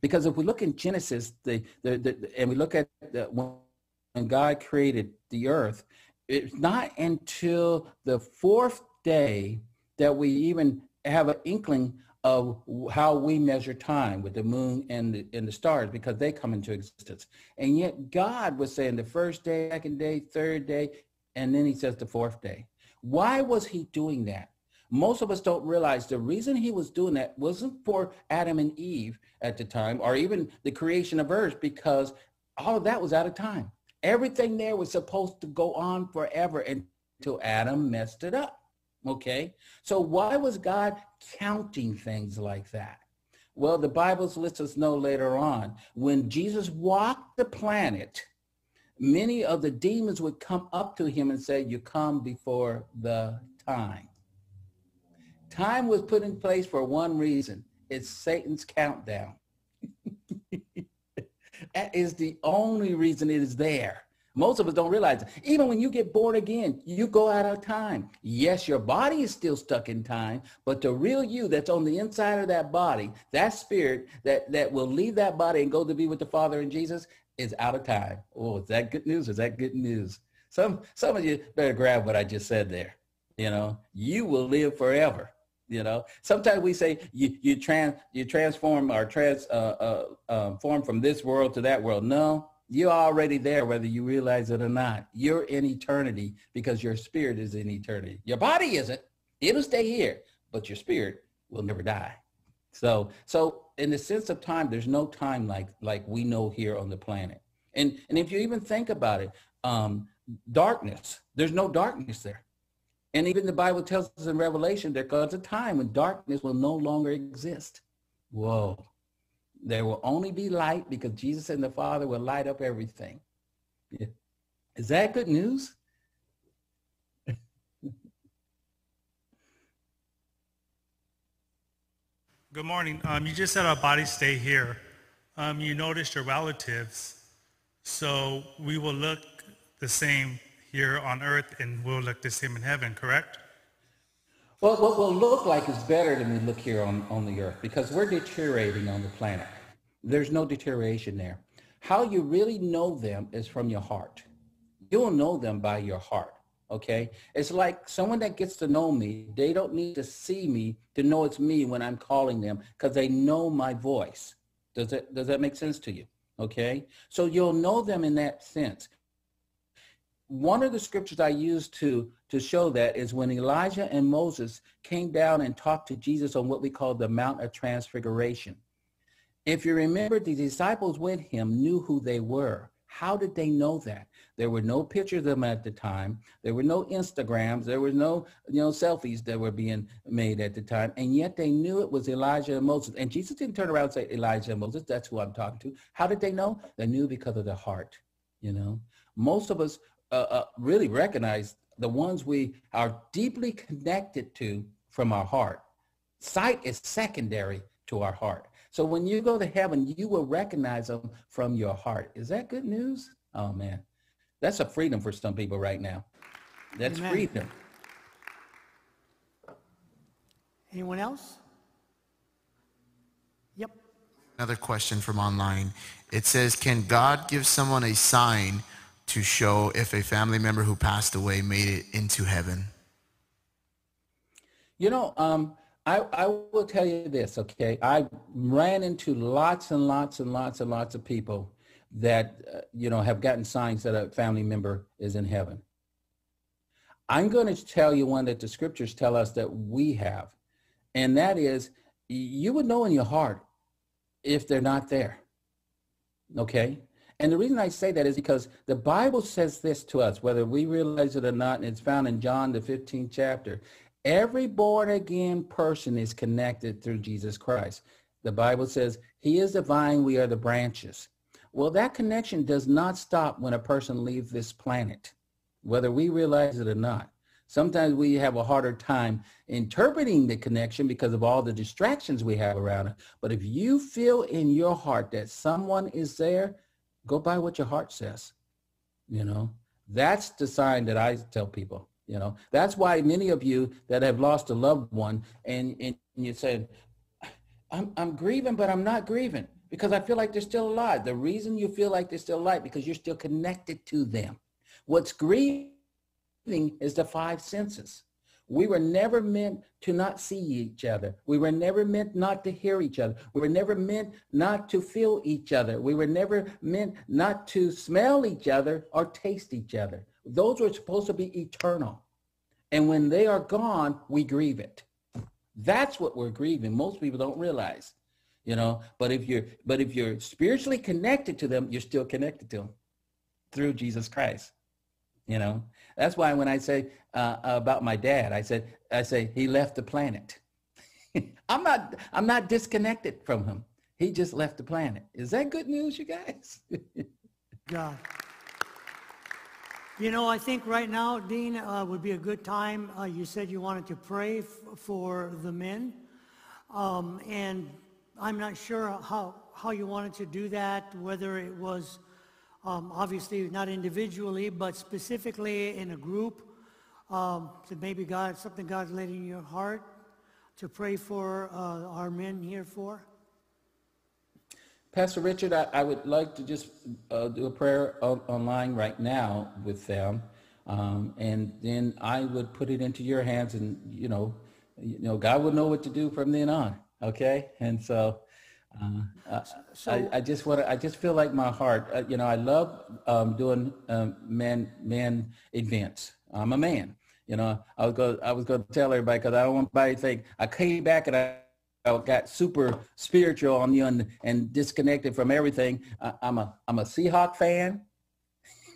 Because if we look in Genesis, the, the, the and we look at the, when God created the earth, it's not until the fourth day that we even have an inkling of how we measure time with the moon and the, and the stars because they come into existence. And yet God was saying the first day, second day, third day, and then he says the fourth day. Why was he doing that? Most of us don't realize the reason he was doing that wasn't for Adam and Eve at the time or even the creation of earth because all of that was out of time. Everything there was supposed to go on forever until Adam messed it up. Okay, so why was God counting things like that? Well, the Bible lets us know later on when Jesus walked the planet, many of the demons would come up to him and say, you come before the time. Time was put in place for one reason. It's Satan's countdown. that is the only reason it is there. Most of us don't realize it. Even when you get born again, you go out of time. Yes, your body is still stuck in time, but the real you that's on the inside of that body, that spirit that, that will leave that body and go to be with the Father and Jesus is out of time. Oh, is that good news? Is that good news? Some some of you better grab what I just said there. You know, you will live forever. You know, sometimes we say you you trans you transform or trans uh, uh, uh, form from this world to that world. No, you're already there, whether you realize it or not. You're in eternity because your spirit is in eternity. Your body isn't. It'll stay here, but your spirit will never die. So, so in the sense of time, there's no time like like we know here on the planet. And and if you even think about it, um, darkness, there's no darkness there. And even the Bible tells us in Revelation there comes a time when darkness will no longer exist. Whoa. There will only be light because Jesus and the Father will light up everything. Yeah. Is that good news? Good morning. Um, you just said our bodies stay here. Um, you noticed your relatives, so we will look the same here on earth and we'll look the same in heaven, correct? Well, what we'll look like is better than we look here on, on the earth because we're deteriorating on the planet. There's no deterioration there. How you really know them is from your heart. You'll know them by your heart. Okay. It's like someone that gets to know me, they don't need to see me to know it's me when I'm calling them because they know my voice. Does that, does that make sense to you? Okay. So you'll know them in that sense. One of the scriptures I use to, to show that is when Elijah and Moses came down and talked to Jesus on what we call the Mount of Transfiguration. If you remember, the disciples with him knew who they were. How did they know that? There were no pictures of them at the time. There were no Instagrams. There were no, you know, selfies that were being made at the time. And yet they knew it was Elijah and Moses. And Jesus didn't turn around and say, Elijah and Moses, that's who I'm talking to. How did they know? They knew because of their heart, you know. Most of us uh, uh, really recognize the ones we are deeply connected to from our heart. Sight is secondary to our heart. So when you go to heaven, you will recognize them from your heart. Is that good news? Oh man, that's a freedom for some people right now. That's Amen. freedom. Anyone else? Yep. Another question from online. It says, can God give someone a sign to show if a family member who passed away made it into heaven? You know, um, I, I will tell you this, okay? I ran into lots and lots and lots and lots of people that, uh, you know, have gotten signs that a family member is in heaven. I'm going to tell you one that the scriptures tell us that we have, and that is you would know in your heart if they're not there, okay? And the reason I say that is because the Bible says this to us, whether we realize it or not, and it's found in John, the 15th chapter. Every born again person is connected through Jesus Christ. The Bible says he is the vine, we are the branches. Well, that connection does not stop when a person leaves this planet, whether we realize it or not. Sometimes we have a harder time interpreting the connection because of all the distractions we have around it. But if you feel in your heart that someone is there, go by what your heart says. You know, that's the sign that I tell people. You know, that's why many of you that have lost a loved one and, and you said, I'm, I'm grieving, but I'm not grieving because I feel like they're still alive. The reason you feel like they're still alive because you're still connected to them. What's grieving is the five senses. We were never meant to not see each other. We were never meant not to hear each other. We were never meant not to feel each other. We were never meant not to smell each other or taste each other. Those were supposed to be eternal. And when they are gone, we grieve it. That's what we're grieving. Most people don't realize, you know, but if you're, but if you're spiritually connected to them, you're still connected to them through Jesus Christ. You know, that's why when I say uh, about my dad, I said, I say he left the planet. I'm not, I'm not disconnected from him. He just left the planet. Is that good news, you guys? God. You know, I think right now, Dean, uh, would be a good time. Uh, you said you wanted to pray f- for the men. Um, and I'm not sure how, how you wanted to do that, whether it was um, obviously not individually, but specifically in a group. Um, maybe God, something God's laid in your heart to pray for uh, our men here for. Pastor Richard, I, I would like to just uh, do a prayer on, online right now with them, um, and then I would put it into your hands, and you know, you know, God will know what to do from then on. Okay, and so. Uh, so, I, I, just want to. I just feel like my heart, uh, you know, I love um, doing um, man man events. I'm a man, you know. I was going I was going to tell everybody because I don't want anybody to think I came back and I got super spiritual on you and, and disconnected from everything. I, I'm a I'm a Seahawk fan.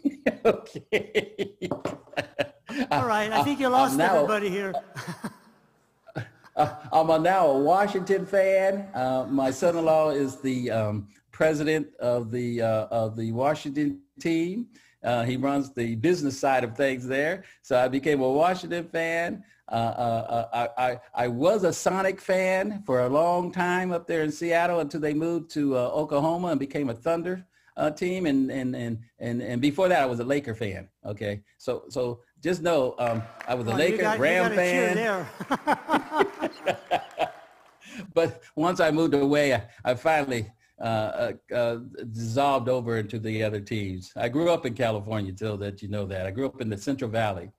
okay. All right, I think you lost now, everybody here. uh, I'm a, now a Washington fan. Uh, my son-in-law is the um, president of the uh, of the Washington team. Uh, he runs the business side of things there. So I became a Washington fan. uh, uh, I, I, I was a Sonic fan for a long time up there in Seattle until they moved to uh, Oklahoma and became a Thunder uh, team. And, and, and, and, and before that, I was a Laker fan. Okay. So, so just know um, I was a Oh, Laker, got- Ram fan. but once I moved away, I, I finally uh, uh, uh, dissolved over into the other teams. I grew up in California, till that you know that. I grew up in the Central Valley,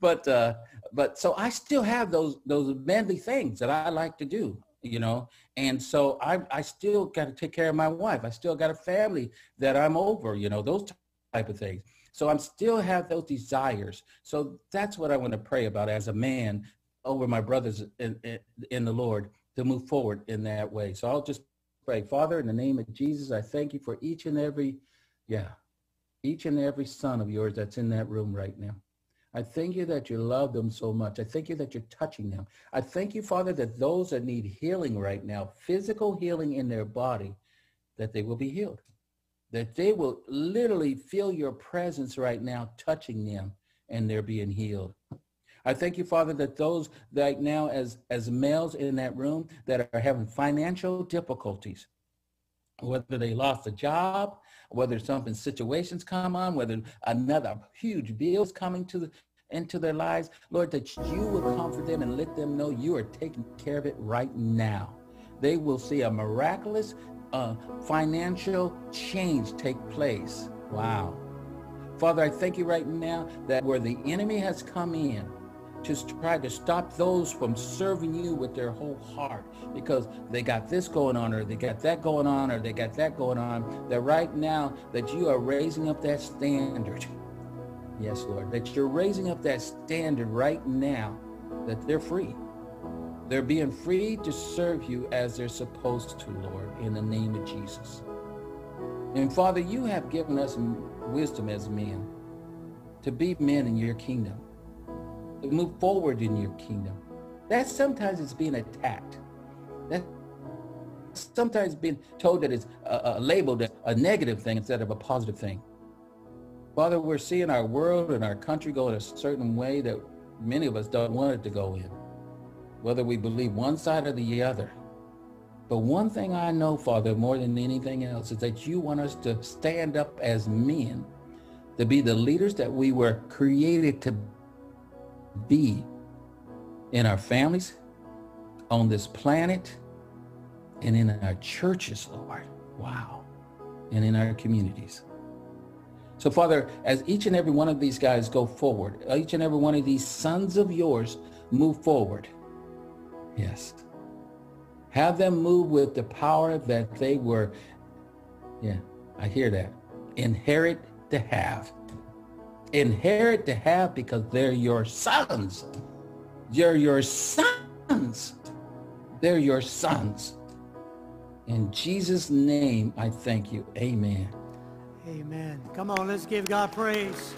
but uh, but so I still have those those manly things that I like to do, you know. And so I I still got to take care of my wife. I still got a family that I'm over, you know, those type of things. So I'm still have those desires. So that's what I want to pray about as a man over my brothers in, in, in the Lord to move forward in that way. So I'll just pray, Father, in the name of Jesus, I thank you for each and every, yeah, each and every son of yours that's in that room right now. I thank you that you love them so much. I thank you that you're touching them. I thank you, Father, that those that need healing right now, physical healing in their body, that they will be healed. That they will literally feel your presence right now touching them and they're being healed. I thank you, Father, that those right now as, as males in that room that are having financial difficulties, whether they lost a job, whether something situations come on, whether another huge bill is coming to the, into their lives, Lord, that you will comfort them and let them know you are taking care of it right now. They will see a miraculous uh, financial change take place. Wow. Father, I thank you right now that where the enemy has come in to try to stop those from serving you with their whole heart because they got this going on or they got that going on or they got that going on, that right now that you are raising up that standard. Yes, Lord, that you're raising up that standard right now that they're free. They're being free to serve you as they're supposed to, Lord, in the name of Jesus. And Father, you have given us wisdom as men to be men in your kingdom, move forward in your kingdom. That sometimes it's being attacked. That sometimes being told that it's uh, uh, labeled a, a negative thing instead of a positive thing. Father, we're seeing our world and our country go in a certain way that many of us don't want it to go in, whether we believe one side or the other. But one thing I know, Father, more than anything else, is that you want us to stand up as men, to be the leaders that we were created to be in our families, on this planet, and in our churches, Lord. Wow. And in our communities. So, Father, as each and every one of these guys go forward, uh, each and every one of these sons of yours move forward. Yes. Have them move with the power that they were, yeah, I hear that. Inherit to have. Inherit to have because they're your sons. They're your sons. They're your sons. In Jesus' name, I thank you. Amen. Amen. Come on, let's give God praise.